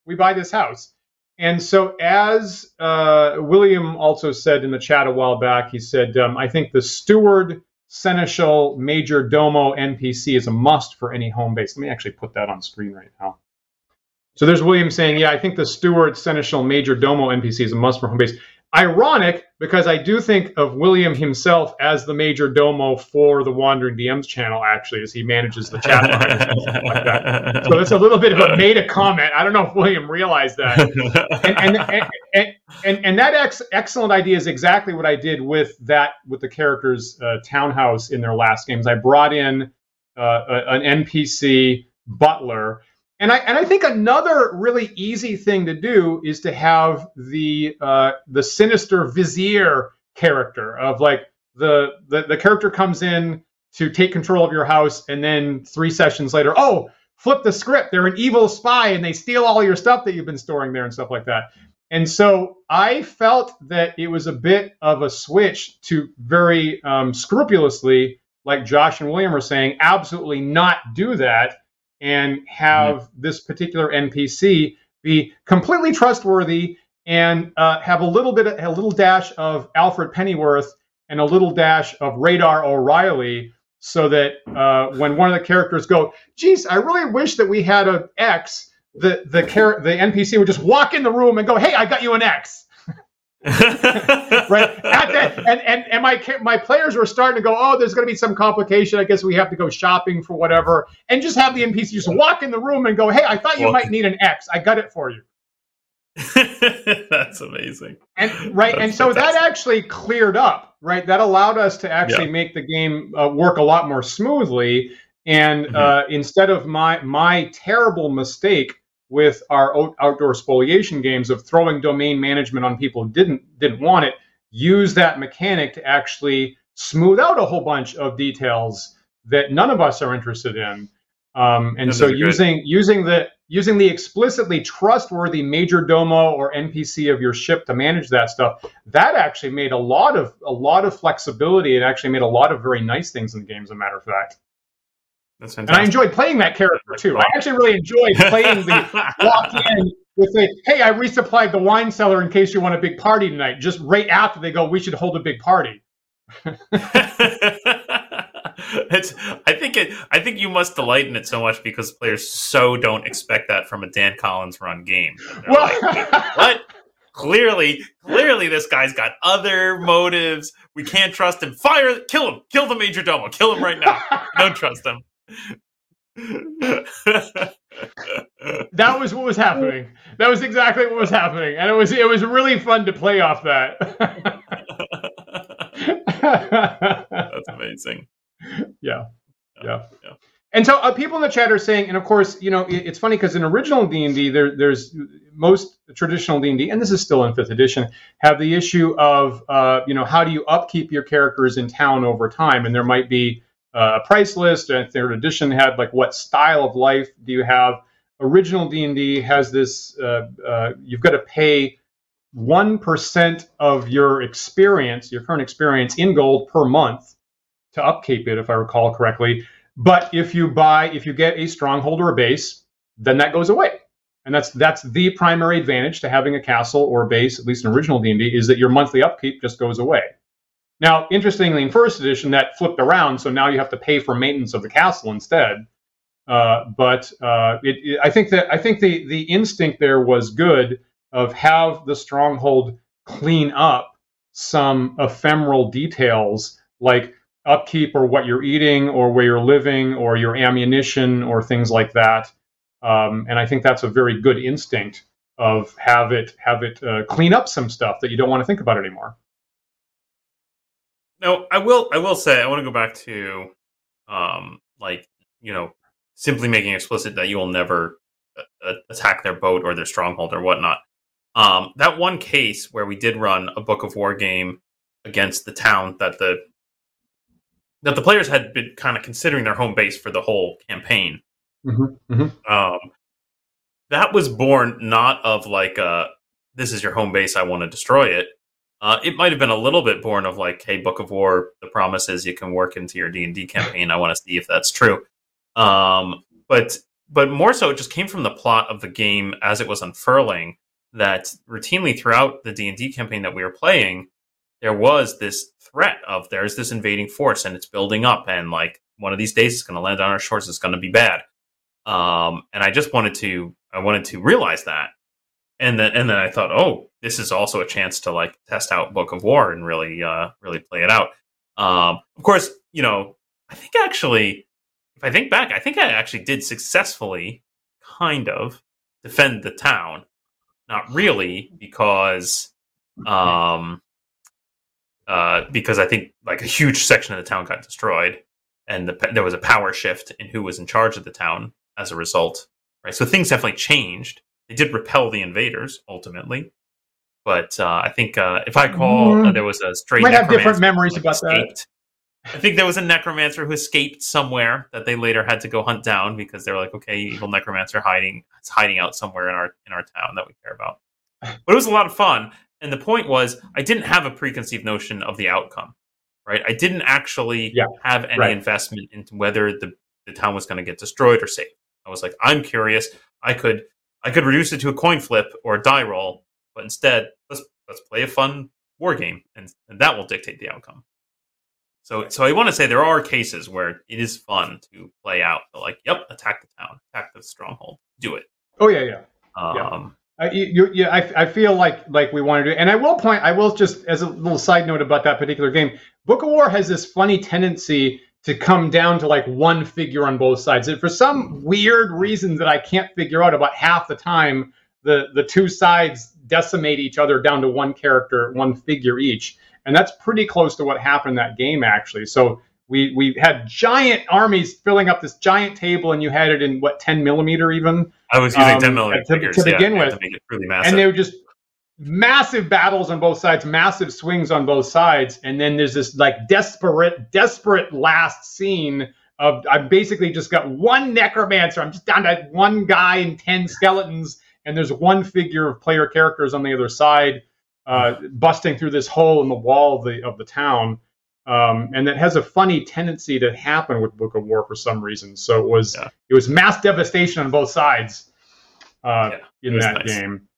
we buy this house. And so, as uh, William also said in the chat a while back, he said, um, I think the steward, seneschal, major domo NPC is a must for any home base. Let me actually put that on screen right now. So there's William saying, yeah, I think the steward, seneschal, major domo NPC is a must for home base ironic because I do think of William himself as the major domo for the Wandering DMs channel, actually, as he manages the chat line like that. So it's a little bit of a meta comment. I don't know if William realized that. And, and, and, and, and that ex- excellent idea is exactly what I did with that, with the characters' uh, townhouse in their last games. I brought in uh, an NPC butler and I and I think another really easy thing to do is to have the uh, the sinister vizier character of like the, the the character comes in to take control of your house, and then three sessions later, oh, flip the script. They're an evil spy, and they steal all your stuff that you've been storing there and stuff like that. And so I felt that it was a bit of a switch to very um, scrupulously, like Josh and William are saying, absolutely not do that and have mm-hmm. this particular NPC be completely trustworthy and uh, have a little bit, a little dash of Alfred Pennyworth and a little dash of Radar O'Reilly, so that uh, when one of the characters go, "Geez, I really wish that we had an X," the the char- the NPC would just walk in the room and go, "Hey, I got you an X." [laughs] right? At that and, and and my my players were starting to go oh there's going to be some complication. I guess we have to go shopping for whatever and just have the npc just walk in the room and go hey i thought you might need an x. I got it for you. [laughs] That's amazing. And right that's and so fantastic. that actually cleared up right? That allowed us to actually yeah. make the game uh, work a lot more smoothly. And mm-hmm. uh, instead of my my terrible mistake with our outdoor spoliation games of throwing domain management on people who didn't didn't want it use that mechanic to actually smooth out a whole bunch of details that none of us are interested in um, and so using good. using the using the explicitly trustworthy major domo or npc of your ship to manage that stuff that actually made a lot of a lot of flexibility it actually made a lot of very nice things in the game as a matter of fact that's fantastic. And I enjoyed playing that character too. I actually really enjoyed playing the [laughs] walk in with the hey, I resupplied the wine cellar in case you want a big party tonight. Just right after they go, we should hold a big party. [laughs] it's I think it I think you must delight in it so much because players so don't expect that from a Dan Collins run game. Well, like, [laughs] what? clearly, clearly, this guy's got other motives. We can't trust him. Fire, kill him, kill the major domo, kill him right now. Don't trust him. That was what was happening. That was exactly what was happening, and it was it was really fun to play off that. That's amazing. [laughs] Yeah, yeah. yeah. And so uh, people in the chat are saying, and of course, you know, it, it's funny because in original D and D, there's most traditional D and D, and this is still in fifth edition, have the issue of, uh, you know, how do you upkeep your characters in town over time? And there might be uh, a price list, and third edition had like what style of life do you have? Original D and D has this, uh, uh, you've got to pay one percent of your experience, your current experience, in gold per month to upkeep it, if I recall correctly but if you buy, if you get a stronghold or a base, then that goes away. And that's that's the primary advantage to having a castle or a base, at least in original D&D, is that your monthly upkeep just goes away. Now, interestingly, in first edition, that flipped around, so now you have to pay for maintenance of the castle instead. Uh, but uh, it, it, I think that I think the the instinct there was good of have the stronghold clean up some ephemeral details like upkeep or what you're eating or where you're living or your ammunition or things like that. Um, and I think that's a very good instinct of have it have it uh, clean up some stuff that you don't want to think about anymore. No, I will. I will say I want to go back to, um, like you know, simply making explicit that you will never uh, attack their boat or their stronghold or whatnot. Um, that one case where we did run a Book of War game against the town that the that the players had been kind of considering their home base for the whole campaign. Mm-hmm, mm-hmm. Um, that was born not of like uh, this is your home base, I want to destroy it. Uh, it might have been a little bit born of like, hey, Book of War, the promise is you can work into your D and D campaign. I want to see if that's true. Um, but but more so, it just came from the plot of the game as it was unfurling. That routinely throughout the D and D campaign that we were playing, there was this threat of there's this invading force and it's building up and like one of these days it's going to land on our shores it's going to be bad um, and i just wanted to i wanted to realize that and then and then i thought oh this is also a chance to like test out book of war and really uh really play it out um, of course you know i think actually if i think back i think i actually did successfully kind of defend the town not really because um uh, because I think like a huge section of the town got destroyed, and the, there was a power shift in who was in charge of the town as a result. Right, so things definitely changed. They did repel the invaders ultimately, but uh, I think uh, if I recall, mm. there was a stray. Might have different memories about escaped. that. I think there was a necromancer who escaped somewhere that they later had to go hunt down because they're like, okay, evil necromancer hiding, it's hiding out somewhere in our in our town that we care about. But it was a lot of fun, and the point was, I didn't have a preconceived notion of the outcome, right? I didn't actually yeah, have any right. investment into whether the, the town was going to get destroyed or saved. I was like, I'm curious. I could I could reduce it to a coin flip or a die roll, but instead, let's let's play a fun war game, and, and that will dictate the outcome. So, so I want to say there are cases where it is fun to play out. Like, yep, attack the town, attack the stronghold, do it. Oh yeah, yeah. Um, yeah. Uh, you, you, I, I feel like like we want to do, and I will point. I will just as a little side note about that particular game. Book of War has this funny tendency to come down to like one figure on both sides, and for some weird reason that I can't figure out, about half the time the the two sides decimate each other down to one character, one figure each, and that's pretty close to what happened that game actually. So we we had giant armies filling up this giant table, and you had it in what ten millimeter even. I was using um, ten millimeter to, figures, to begin yeah, with, to really and they were just massive battles on both sides, massive swings on both sides, and then there's this like desperate, desperate last scene of I've basically just got one necromancer. I'm just down to one guy and ten skeletons, and there's one figure of player characters on the other side, uh, busting through this hole in the wall of the of the town um, and that has a funny tendency to happen with Book of War for some reason. So it was yeah. it was mass devastation on both sides uh, yeah, in that nice. game.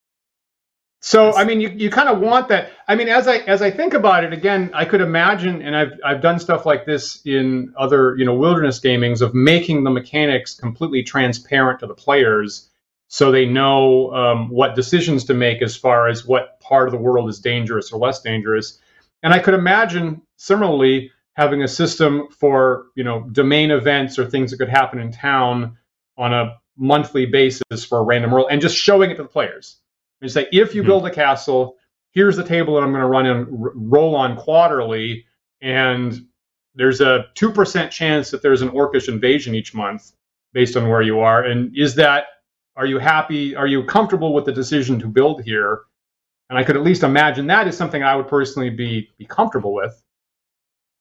So I mean, you, you kind of want that. I mean, as I as I think about it again, I could imagine, and I've I've done stuff like this in other you know wilderness gamings of making the mechanics completely transparent to the players, so they know um, what decisions to make as far as what part of the world is dangerous or less dangerous. And I could imagine similarly having a system for you know domain events or things that could happen in town on a monthly basis for a random world and just showing it to the players. And say, if you mm-hmm. build a castle, here's the table that I'm going to run and roll on quarterly, and there's a two percent chance that there's an orcish invasion each month based on where you are. And is that are you happy? Are you comfortable with the decision to build here? And I could at least imagine that is something I would personally be be comfortable with.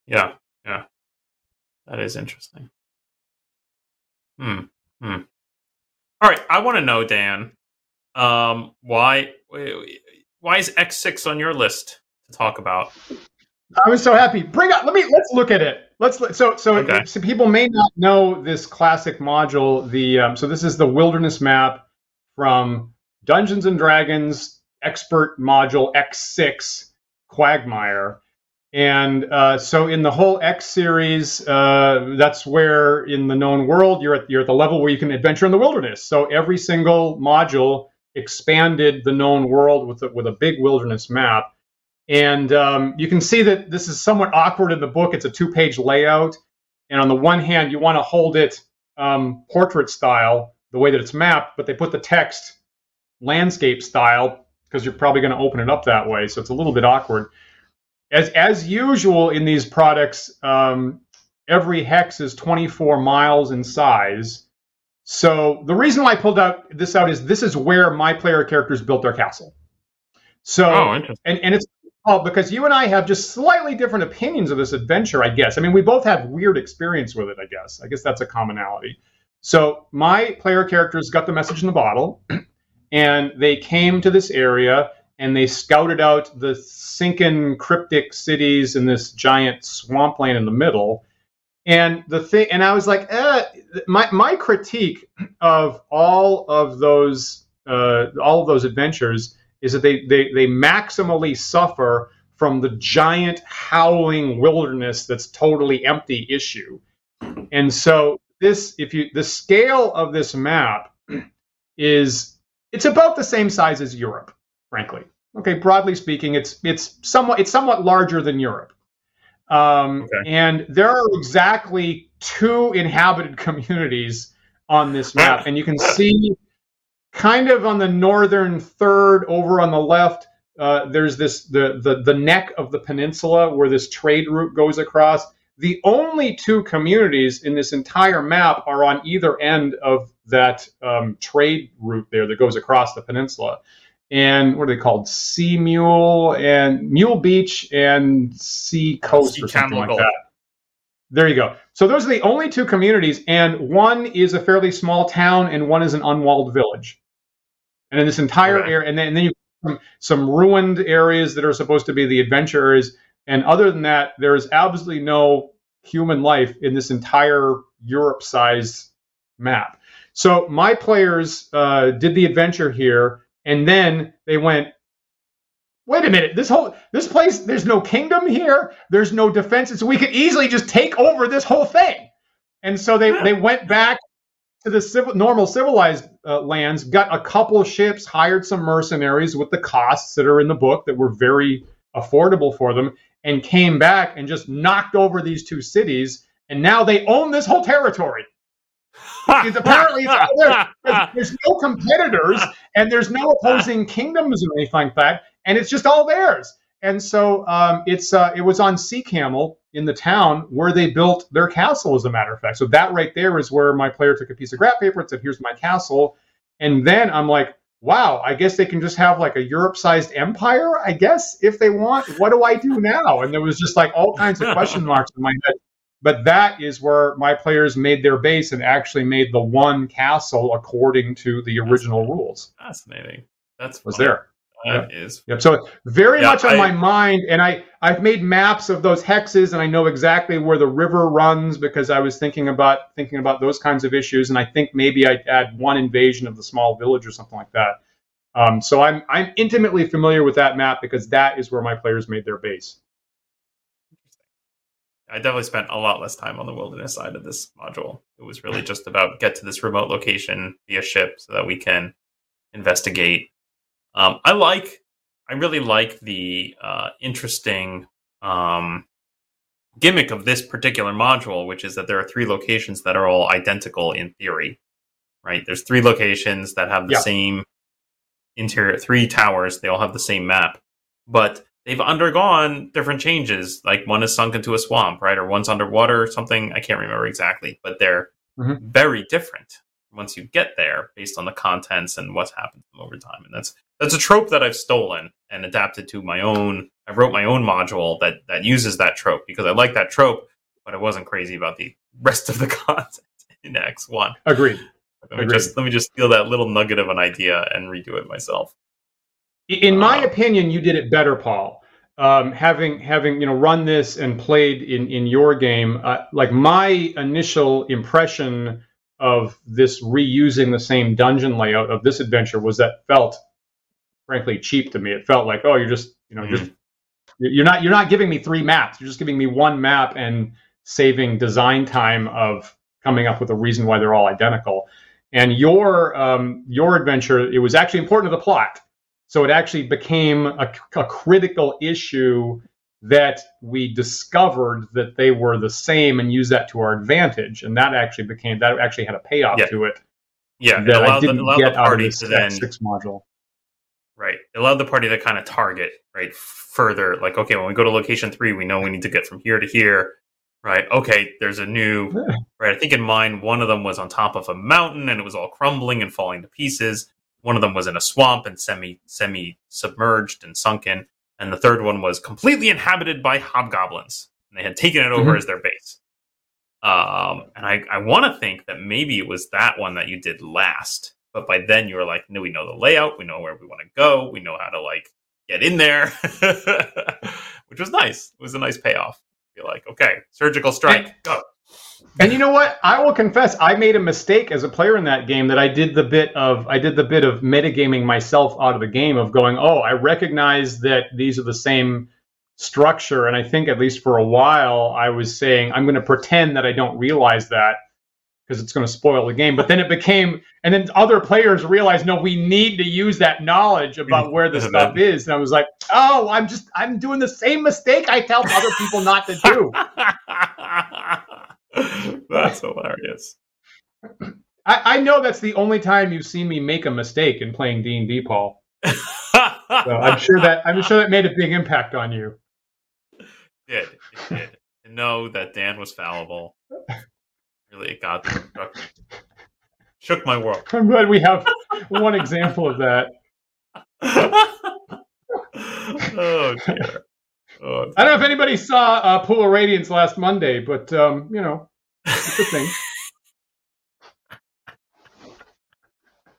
Yeah, yeah, that is interesting. Hmm. Hmm. All right, I want to know, Dan, um, why why is X six on your list to talk about? I was so happy. Bring up. Let me. Let's look at it. Let's. So so, okay. so people may not know this classic module. The um, so this is the wilderness map from Dungeons and Dragons expert module X six Quagmire. And uh, so in the whole X series, uh, that's where in the known world you're at you're at the level where you can adventure in the wilderness. So every single module expanded the known world with a, with a big wilderness map. And um, you can see that this is somewhat awkward in the book. It's a two-page layout, and on the one hand, you want to hold it um, portrait style, the way that it's mapped, but they put the text landscape style because you're probably going to open it up that way. So it's a little bit awkward as as usual in these products, um, every hex is 24 miles in size. So the reason why I pulled out this out is this is where my player characters built their castle. So oh, and and it's oh, because you and I have just slightly different opinions of this adventure, I guess. I mean, we both have weird experience with it, I guess. I guess that's a commonality. So my player characters got the message in the bottle, [clears throat] and they came to this area and they scouted out the sinking cryptic cities in this giant swampland in the middle. And the thing, and I was like, eh, my my critique of all of those uh, all of those adventures is that they they they maximally suffer from the giant howling wilderness that's totally empty issue. And so this, if you the scale of this map is it's about the same size as Europe frankly. Okay, broadly speaking, it's it's somewhat it's somewhat larger than Europe. Um, okay. And there are exactly two inhabited [laughs] communities on this map, [laughs] and you can see kind of on the northern third over on the left. Uh, there's this the, the the neck of the peninsula where this trade route goes across. The only two communities in this entire map are on either end of that um, trade route there that goes across the peninsula and what are they called? Sea Mule and Mule Beach and Sea Coast sea or something like that. There you go. So those are the only two communities, and one is a fairly small town, and one is an unwalled village. And in this entire okay. area, and then, and then you some, some ruined areas that are supposed to be the adventure areas. And other than that, there is absolutely no human life in this entire Europe-sized map. So my players uh, did the adventure here and then they went, wait a minute, this whole this place, there's no kingdom here, there's no defenses. So we could easily just take over this whole thing. And so they, they went back to the civil, normal civilized uh, lands, got a couple ships, hired some mercenaries with the costs that are in the book that were very affordable for them, and came back and just knocked over these two cities. And now they own this whole territory because apparently [laughs] there's, there's, no competitors and there's no opposing kingdoms or anything like that, and it's just all theirs. And so um, it's uh, it was on Sea Camel in the town where they built their castle, as a matter of fact. So that right there is where my player took a piece of graph paper and said, "Here's my castle." And then I'm like, "Wow, I guess they can just have like a Europe-sized empire, I guess, if they want. What do I do now?" And there was just like all kinds of question [laughs] marks in my head. But that is where my players made their base and actually made the one castle according to the original rules. Fascinating. That's was there. That yep. is. Yep. So very yeah, much on I, my mind, and I I've made maps of those hexes, and I know exactly where the river runs because I was thinking about thinking about those kinds of issues, and I think maybe I'd add one invasion of the small village or something like that. Um, so I'm I'm intimately familiar with that map because that is where my players made their base. I definitely spent a lot less time on the wilderness side of this module. It was really just about get to this remote location via ship so that we can investigate. Um, I like I really like the uh, interesting um, gimmick of this particular module, which is that there are three locations that are all identical in theory. Right? There's three locations that have the Yeah. same interior, three towers. They all have the same map, but they've undergone different changes. Like one is sunk into a swamp, right? Or one's underwater or something. I can't remember exactly, but they're Mhm. very different once you get there based on the contents and what's happened to them over time. And that's that's a trope that I've stolen and adapted to my own. I wrote my own module that that uses that trope because I like that trope, but I wasn't crazy about the rest of the [laughs] content in X one. Agreed. Let me Agreed. just let me just steal that little nugget of an idea and redo it myself. In my Uh, opinion, you did it better, Paul. Um, having having you know run this and played in in your game, uh, like my initial impression of this reusing the same dungeon layout of this adventure was that felt frankly cheap to me. It felt like oh, you're just you know Mhm. just you're not you're not giving me three maps. You're just giving me one map and saving design time of coming up with a reason why they're all identical. And your um, your adventure, it was actually important to the plot. So it actually became a, a critical issue that we discovered that they were the same and used that to our advantage. And that actually became that actually had a payoff Yeah. to it Yeah, that I allowed, the, didn't allowed get the out of party to then six module. right. It allowed the party to kind of target right further. Like, okay, when we go to location three, we know we need to get from here to here. Right. Okay. There's a new right. I think in mine, one of them was on top of a mountain and it was all crumbling and falling to pieces. One of them was in a swamp and semi semi submerged and sunken, and the third one was completely inhabited by hobgoblins. And they had taken it over Mhm. as their base. Um, and I, I want to think that maybe it was that one that you did last. But by then you were like, no, we know the layout, we know where we want to go, we know how to like get in there, [laughs] which was nice. It was a nice payoff. You're like, okay, surgical strike, go. And you know what? I will confess, I made a mistake as a player in that game that I did the bit of I did the bit of metagaming myself out of the game of going, oh, I recognize that these are the same structure, and I think at least for a while I was saying I'm going to pretend that I don't realize that because it's going to spoil the game. But then it became, and then other players realized, no, we need to use that knowledge about [laughs] where the stuff is, and I was like, oh, I'm just I'm doing the same mistake I tell other people not to do. [laughs] [laughs] That's hilarious. I, I know that's the only time you've seen me make a mistake in playing D and D, Paul. So I'm sure that I'm sure that made a big impact on you. did. It did. Know that Dan was fallible. Really, it got. Shook my world. I'm glad we have one example of that. [laughs] oh dear. Oh, I don't know if anybody saw uh, Pool of Radiance last Monday, but um, you know, it's a thing.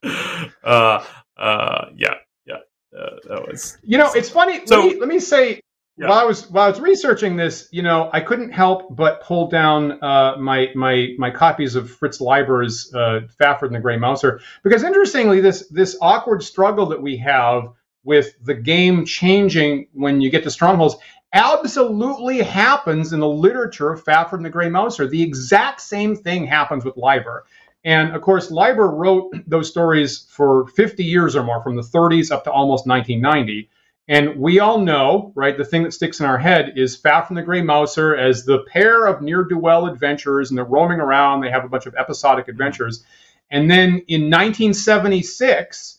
[laughs] uh, uh, yeah, yeah. Uh, that was You know, it's funny. So- let, me, let me say, Yeah. while I was while I was researching this, you know, I couldn't help but pull down uh, my my my copies of Fritz Leiber's uh, Fafhrd and the Grey Mouser because interestingly, this this awkward struggle that we have with the game changing when you get to strongholds absolutely happens in the literature of Fafhrd and the Grey Mouser. The exact same thing happens with Leiber. And of course, Leiber wrote those stories for 50 years or more, from the 30s up to almost 1990. And we all know, right, the thing that sticks in our head is Faf and the Grey Mouser as the pair of near do well adventurers, and they're roaming around. They have a bunch of episodic adventures. And then in 1976,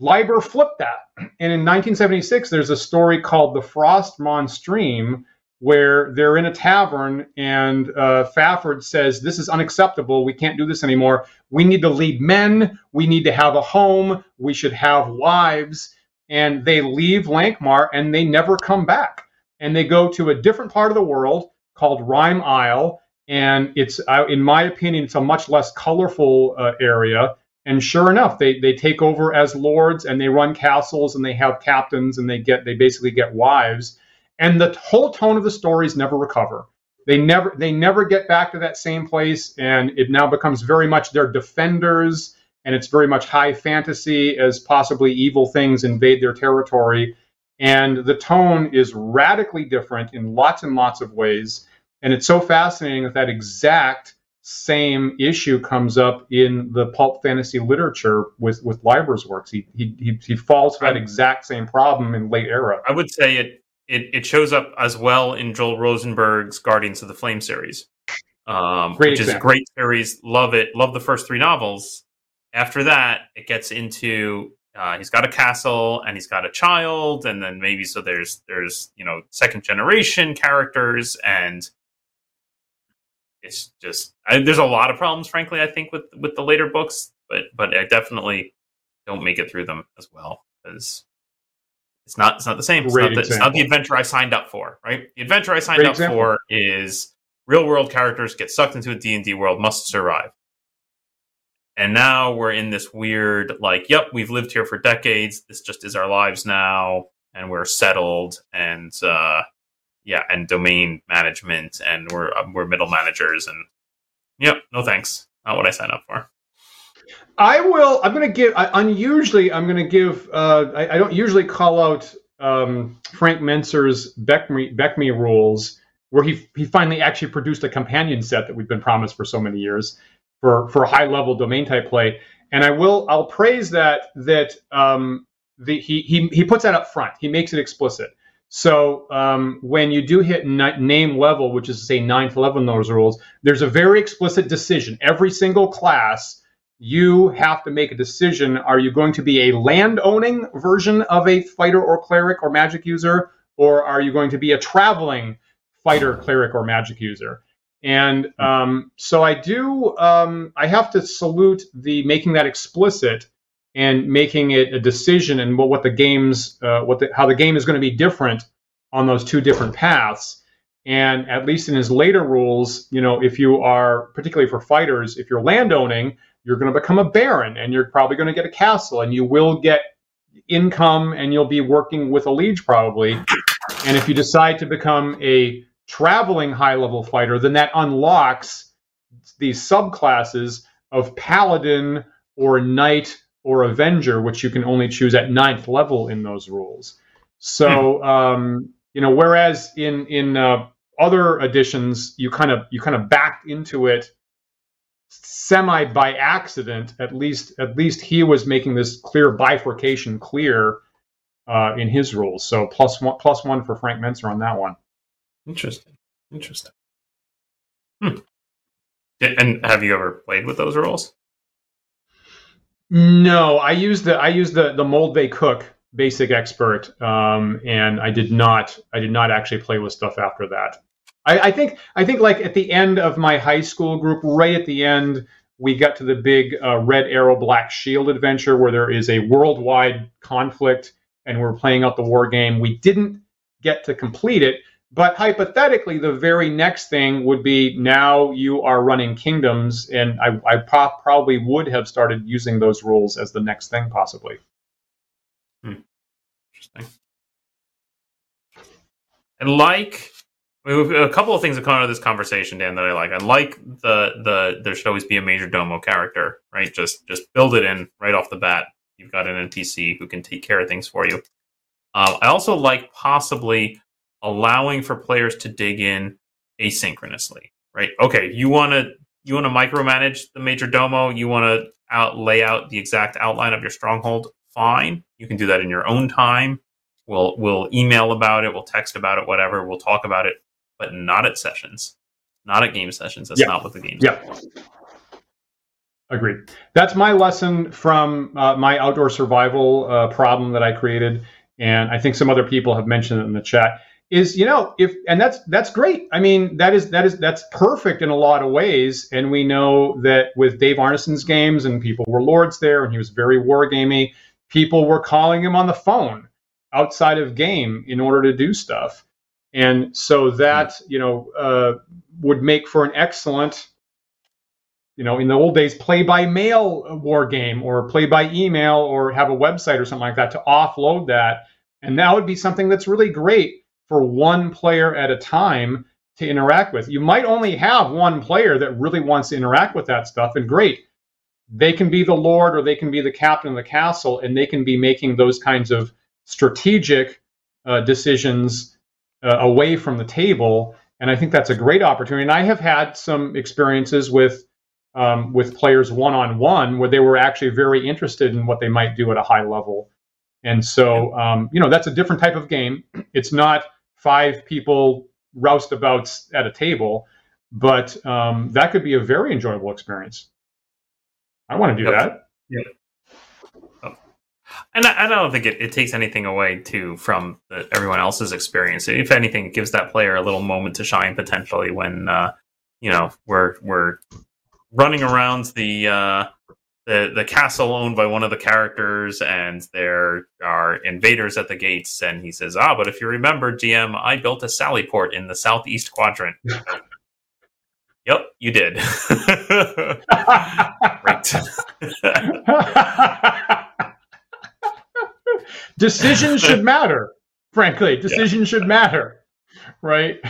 Leiber flipped that. And in 1976, there's a story called The Frost Monstreme, where they're in a tavern and uh, Fafhrd says, This is unacceptable. We can't do this anymore. We need to lead men. We need to have a home. We should have wives. And they leave Lankhmar and they never come back. And they go to a different part of the world called Rime Isle. And it's, uh, in my opinion, it's a much less colorful uh, area. And sure enough, they, they take over as lords and they run castles and they have captains and they get they basically get wives. And the whole tone of the stories never recover. They never they never get back to that same place, and it now becomes very much their defenders, and it's very much high fantasy as possibly evil things invade their territory, and the tone is radically different in lots and lots of ways, and it's so fascinating that that exact same issue comes up in the pulp fantasy literature with with Leiber's works. He he he falls for that exact same problem in late era. I would say it it, it shows up as well in Joel Rosenberg's Guardians of the Flame series, um, which example. is a great series. Love it. Love the first three novels. After that, it gets into uh, he's got a castle and he's got a child, and then maybe so there's there's you know second generation characters and it's just I, there's a lot of problems, frankly. I think with with the later books, but but I definitely don't make it through them as well because it's not it's not the same. It's not the, it's not the, adventure I signed up for. Right, the adventure I signed Great up example. for is real world characters get sucked into a D and D world, must survive. And now we're in this weird, like, yep, we've lived here for decades. This just is our lives now, and we're settled, and uh, yeah, and domain management, and we're uh, we're middle managers, and yep, no thanks, not what I signed up for. I will. I'm going to give. I, unusually, I'm going to give. Uh, I, I, don't usually call out um, Frank Mentzer's BECMI, BECMI rules, where he he finally actually produced a companion set that we've been promised for so many years for for high level domain type play. And I will. I'll praise that that um, the, he he he puts that up front. He makes it explicit. So um, when you do hit name level, which is to say ninth level those rules, there's a very explicit decision. Every single class, you have to make a decision. Are you going to be a land owning version of a fighter or cleric or magic user, or are you going to be a traveling fighter, cleric, or magic user? And um, so I do. Um, I have to salute the making that explicit and making it a decision and what, what the game's uh, what the, how the game is going to be different on those two different paths. And at least in his later rules, you know, if you are particularly for fighters, if you're landowning, you're going to become a baron and you're probably going to get a castle and you will get income and you'll be working with a liege probably. And if you decide to become a traveling high level fighter, then that unlocks these subclasses of paladin or knight or Avenger, which you can only choose at ninth level in those rules. So, hmm. um, you know, whereas in in uh, other editions, you kind of you kind of backed into it semi by accident. At least at least he was making this clear bifurcation clear uh, in his rules. So plus one plus one for Frank Mentzer on that one. Interesting. Interesting. Hmm. And have you ever played with those rules? No, I use the I use the the Moldvay Cook basic expert, um, and I did not I did not actually play with stuff after that. I, I think I think like at the end of my high school group, right at the end, we got to the big uh, Red Arrow Black Shield adventure where there is a worldwide conflict, and we're playing out the war game. We didn't get to complete it but hypothetically, the very next thing would be now you are running kingdoms, and I, I pro- probably would have started using those rules as the next thing, possibly. Hmm. Interesting. And like a couple of things that come out of this conversation, Dan, that I like. I like the the there should always be a major domo character, right? Just just build it in right off the bat. You've got an NPC who can take care of things for you. Uh, I also like possibly allowing for players to dig in asynchronously, right? Okay, you want to you want to micromanage the major domo, you want to out lay out the exact outline of your stronghold, fine. You can do that in your own time. We'll we'll email about it, we'll text about it, whatever. We'll talk about it, but not at sessions, not at game sessions. That's yeah. not what the game's yeah. Agreed. That's my lesson from uh, my outdoor survival uh, problem that I created, and I think some other people have mentioned it in the chat is you know if and that's that's great. I mean that is that is that's perfect in a lot of ways. And we know that with dave arneson's games and people were lords there and he was very wargamey people were calling him on the phone outside of game in order to do stuff. And so that you know uh, would make for an excellent you know in the old days play by mail war game or play by email or have a website or something like that to offload that. And that would be something that's really great for one player at a time to interact with. You might only have one player that really wants to interact with that stuff, and great. They can be the lord or they can be the captain of the castle, and they can be making those kinds of strategic uh, decisions uh, away from the table. and I think that's a great opportunity. And I have had some experiences with um, with players one on one where they were actually very interested in what they might do at a high level. And so, um, you know, that's a different type of game. It's not five people roustabouts at a table, but um, that could be a very enjoyable experience. I want to do yep. that. Yeah. Oh. And I, I, don't think it, it, takes anything away too from the, everyone else's experience. If anything, it gives that player a little moment to shine potentially when uh, you know we're we're running around the uh, the the castle owned by one of the characters, and there are invaders at the gates. And he says, "Ah, but if you remember, GM, I built a Sally port in the southeast quadrant." [laughs] yep, you did. [laughs] right. [laughs] Decisions should matter. Frankly, decisions yeah. should matter, right?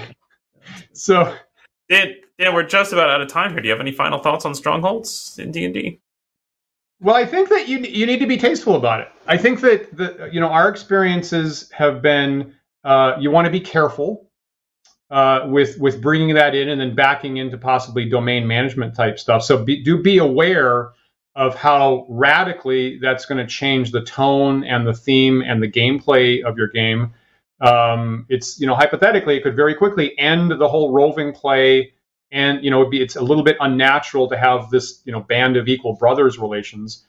So, Dan, Dan, we're just about out of time here. Do you have any final thoughts on strongholds in D and D? Well, I think that you you need to be tasteful about it. I think that the you know our experiences have been uh, you want to be careful uh, with with bringing that in and then backing into possibly domain management type stuff. So be, do be aware of how radically that's going to change the tone and the theme and the gameplay of your game. Um, it's you know hypothetically it could very quickly end the whole roving play and you know be, it's a little bit unnatural to have this you know band of equal brothers relations.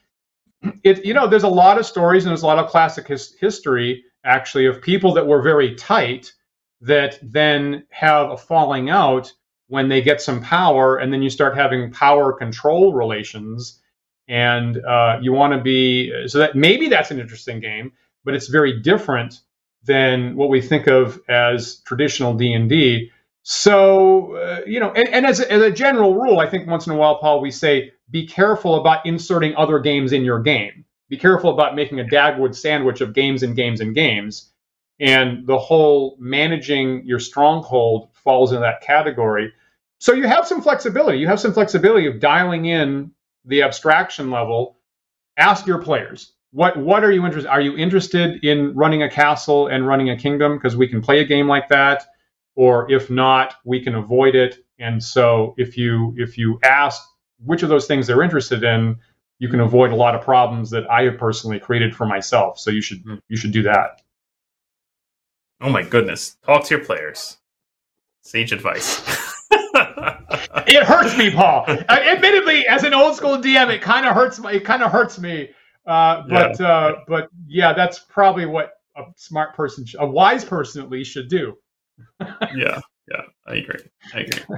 It you know there's a lot of stories and there's a lot of classic his, history actually of people that were very tight that then have a falling out when they get some power and then you start having power control relations. And uh, you want to be so that maybe that's an interesting game but it's very different than what we think of as traditional d&d so, uh, you know, and, and as, a, as a general rule, I think once in a while, Paul, we say be careful about inserting other games in your game. Be careful about making a Dagwood sandwich of games and games and games. And the whole managing your stronghold falls into that category. So you have some flexibility. You have some flexibility of dialing in the abstraction level. Ask your players, what what are you interested? Are you interested in running a castle and running a kingdom? Because we can play a game like that or if not, we can avoid it. And so if you if you ask which of those things they're interested in, you can avoid a lot of problems that I have personally created for myself. So you should hmm. you should do that. Oh my goodness. Talk to your players. Sage advice. [laughs] it hurts me, Paul. Uh, admittedly, as an old school DM, it kind of hurts. It kind of hurts me. Uh, but yeah. Uh, but yeah, that's probably what a smart person, a wise person at least, should do yeah, yeah, I agree. I agree.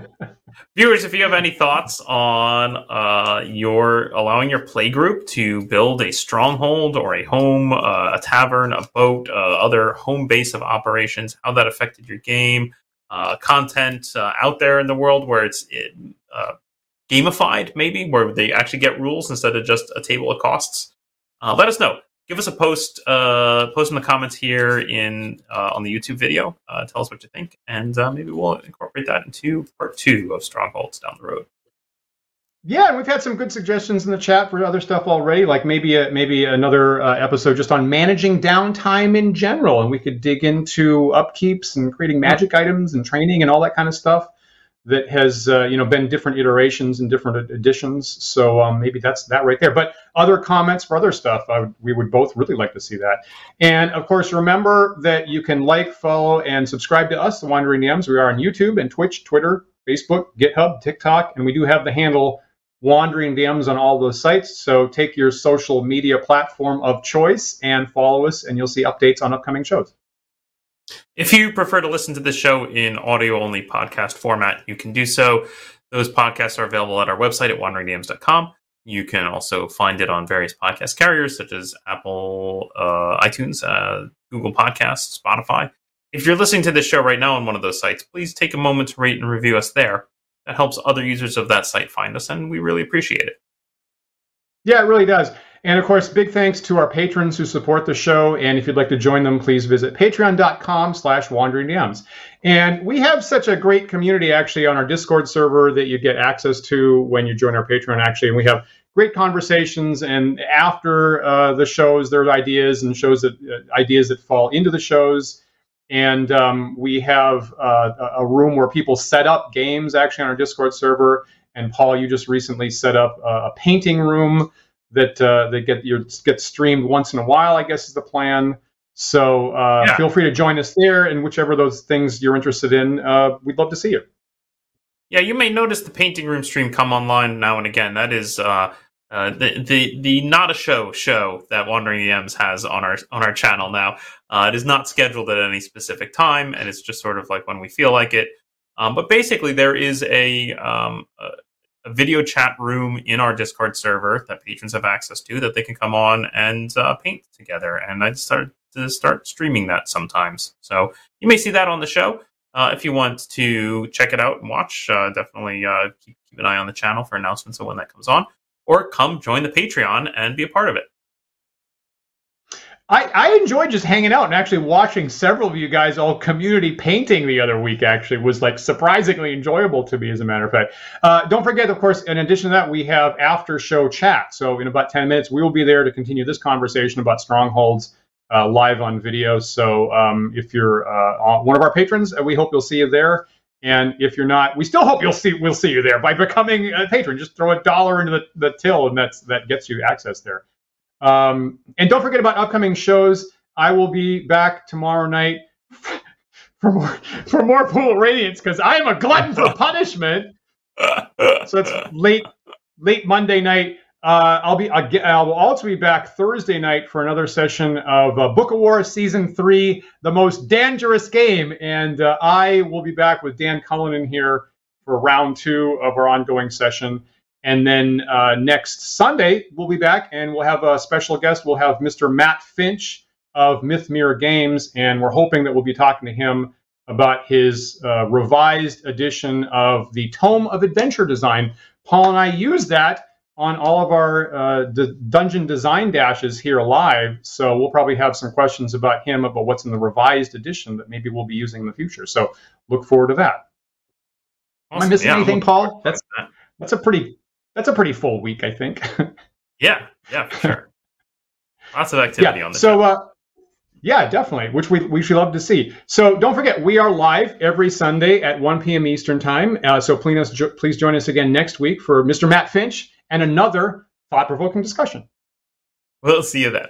Viewers, if you have any thoughts on uh, your allowing your playgroup to build a stronghold or a home, uh, a tavern, a boat, uh, other home base of operations, how that affected your game, uh, content uh, out there in the world where it's uh, gamified, maybe where they actually get rules instead of just a table of costs. let us know give us a post uh, post in the comments here in uh, on the YouTube video. Uh, tell us what you think, and uh, maybe we'll incorporate that into part two of Strongholds down the road. Yeah, and we've had some good suggestions in the chat for other stuff already, like maybe a, maybe another uh, episode just on managing downtime in general, and we could dig into upkeeps and creating magic items and training and all that kind of stuff that has uh, you know been different iterations and different editions. So um, maybe that's that right there. But other comments for other stuff, would, we would both really like to see that. And of course, remember that you can like, follow, and subscribe to us, the Wandering DMs. We are on YouTube and Twitch, Twitter, Facebook, GitHub, TikTok, and we do have the handle Wandering DMs on all those sites. So take your social media platform of choice and follow us, and you'll see updates on upcoming shows. If you prefer to listen to this show in audio only podcast format, you can do so. Those podcasts are available at our website at wanderingdms.com. You can also find it on various podcast carriers such as Apple, uh, iTunes, uh, Google Podcasts, Spotify. If you're listening to this show right now on one of those sites, please take a moment to rate and review us there. That helps other users of that site find us, and we really appreciate it. Yeah, it really does. And of course, big thanks to our patrons who support the show. And if you'd like to join them, please visit patreon.com slash wandering DMs. And we have such a great community actually on our Discord server that you get access to when you join our Patreon actually. And we have great conversations. And after uh, the shows, there are ideas and shows that uh, ideas that fall into the shows. and um, we have uh, a room where people set up games actually on our Discord server. And Paul, you just recently set up a, painting room that uh, that get your get streamed once in a while. I guess is the plan. So uh, yeah. feel free to join us there, and whichever those things you're interested in, uh, we'd love to see you. Yeah, you may notice the painting room stream come online now and again. That is uh, uh, the the the not a show show that Wandering DMs has on our on our channel now. Uh, it is not scheduled at any specific time, and it's just sort of like when we feel like it. Um, but basically, there is a, um, a, video chat room in our Discord server that patrons have access to that they can come on and uh, paint together. And I started to start streaming that sometimes, so you may see that on the show. Uh, if you want to check it out and watch, uh, definitely uh, keep, keep an eye on the channel for announcements of when that comes on or come join the Patreon and be a part of it. I, I enjoyed just hanging out and actually watching several of you guys all community painting the other week. Actually, was like surprisingly enjoyable to me, as a matter of fact. Uh, don't forget, of course, in addition to that, we have after show chat. So in about ten minutes, we will be there to continue this conversation about strongholds uh, live on video. So um, if you're uh, one of our patrons, uh, we hope you'll see you there. And if you're not, we still hope you'll see we'll see you there by becoming a patron. Just throw a dollar into the, the till, and that's that gets you access there. Um, and don't forget about upcoming shows. I will be back tomorrow night [laughs] for more for more pool radiance because I am a glutton for [laughs] punishment. so it's late late Monday night. Uh, I'll be I will also be back Thursday night for another session of uh, Book of War Season Three, the most dangerous game, and uh, I will be back with Dan Cullinan here for round two of our ongoing session. And then uh, next Sunday we'll be back, and we'll have a special guest. We'll have Mr. Matt Finch of Mythmere Games, and we're hoping that we'll be talking to him about his uh, revised edition of the Tome of Adventure Design. Paul and I use that on all of our uh, d- dungeon design dashes here live. So we'll probably have some questions about him about what's in the revised edition that maybe we'll be using in the future. So look forward to that. Awesome. Am I missing yeah, anything, Paul? That's that. that's a pretty that's a pretty full week, I think. [laughs] yeah, yeah, for sure. Lots of activity yeah, on the so. Uh, yeah, definitely, which we, we should love to see. So don't forget, we are live every Sunday at 1 p.m. Eastern Time. Uh, so please, please join us again next week for Mr. Matt Finch and another thought provoking discussion. We'll see you then.